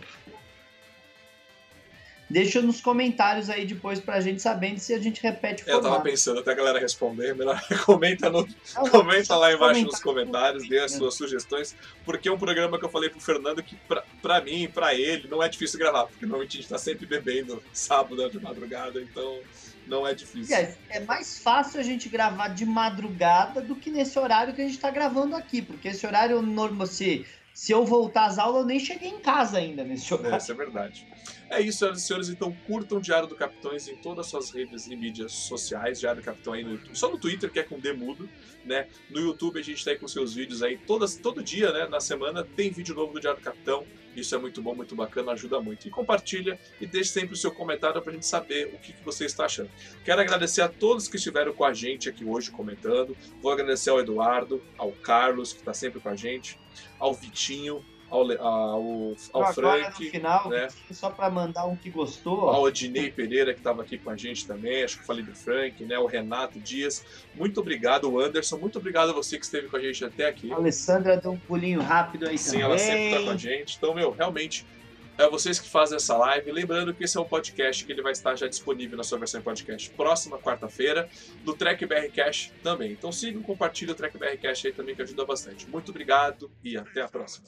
Deixa nos comentários aí depois pra gente sabendo se a gente repete o formato. Eu tava pensando até a galera responder, melhor comenta, no, não, comenta lá embaixo nos comentários, dê as suas sugestões, porque é um programa que eu falei pro Fernando que pra, pra mim pra ele não é difícil gravar, porque normalmente a gente tá sempre bebendo sábado de madrugada, então não é difícil. É, é mais fácil a gente gravar de madrugada do que nesse horário que a gente tá gravando aqui, porque esse horário normal, se, se eu voltar às aulas, eu nem cheguei em casa ainda nesse horário. É, isso é verdade. É isso, senhoras e senhores. Então curtam o Diário do Capitões em todas as suas redes e mídias sociais. Diário do Capitão aí no YouTube. Só no Twitter, que é com Demudo, né? No YouTube a gente tá aí com seus vídeos aí. Todas, todo dia, né? Na semana tem vídeo novo do Diário do Capitão. Isso é muito bom, muito bacana, ajuda muito. E compartilha e deixe sempre o seu comentário para a gente saber o que, que você está achando. Quero agradecer a todos que estiveram com a gente aqui hoje comentando. Vou agradecer ao Eduardo, ao Carlos, que está sempre com a gente, ao Vitinho, ao, ao, ao Frank. No final, né? só para mandar um que gostou. Ao Odinei Pereira, que estava aqui com a gente também, acho que falei do Frank, né? O Renato Dias. Muito obrigado, Anderson. Muito obrigado a você que esteve com a gente até aqui. A Alessandra deu um pulinho rápido aí Sim, também. Sim, ela sempre está com a gente. Então, meu, realmente é vocês que fazem essa live. Lembrando que esse é um podcast que ele vai estar já disponível na sua versão em podcast próxima quarta-feira, no Trek BR Cash também. Então sigam, compartilhem o Trek BR Cash aí também que ajuda bastante. Muito obrigado e até a próxima.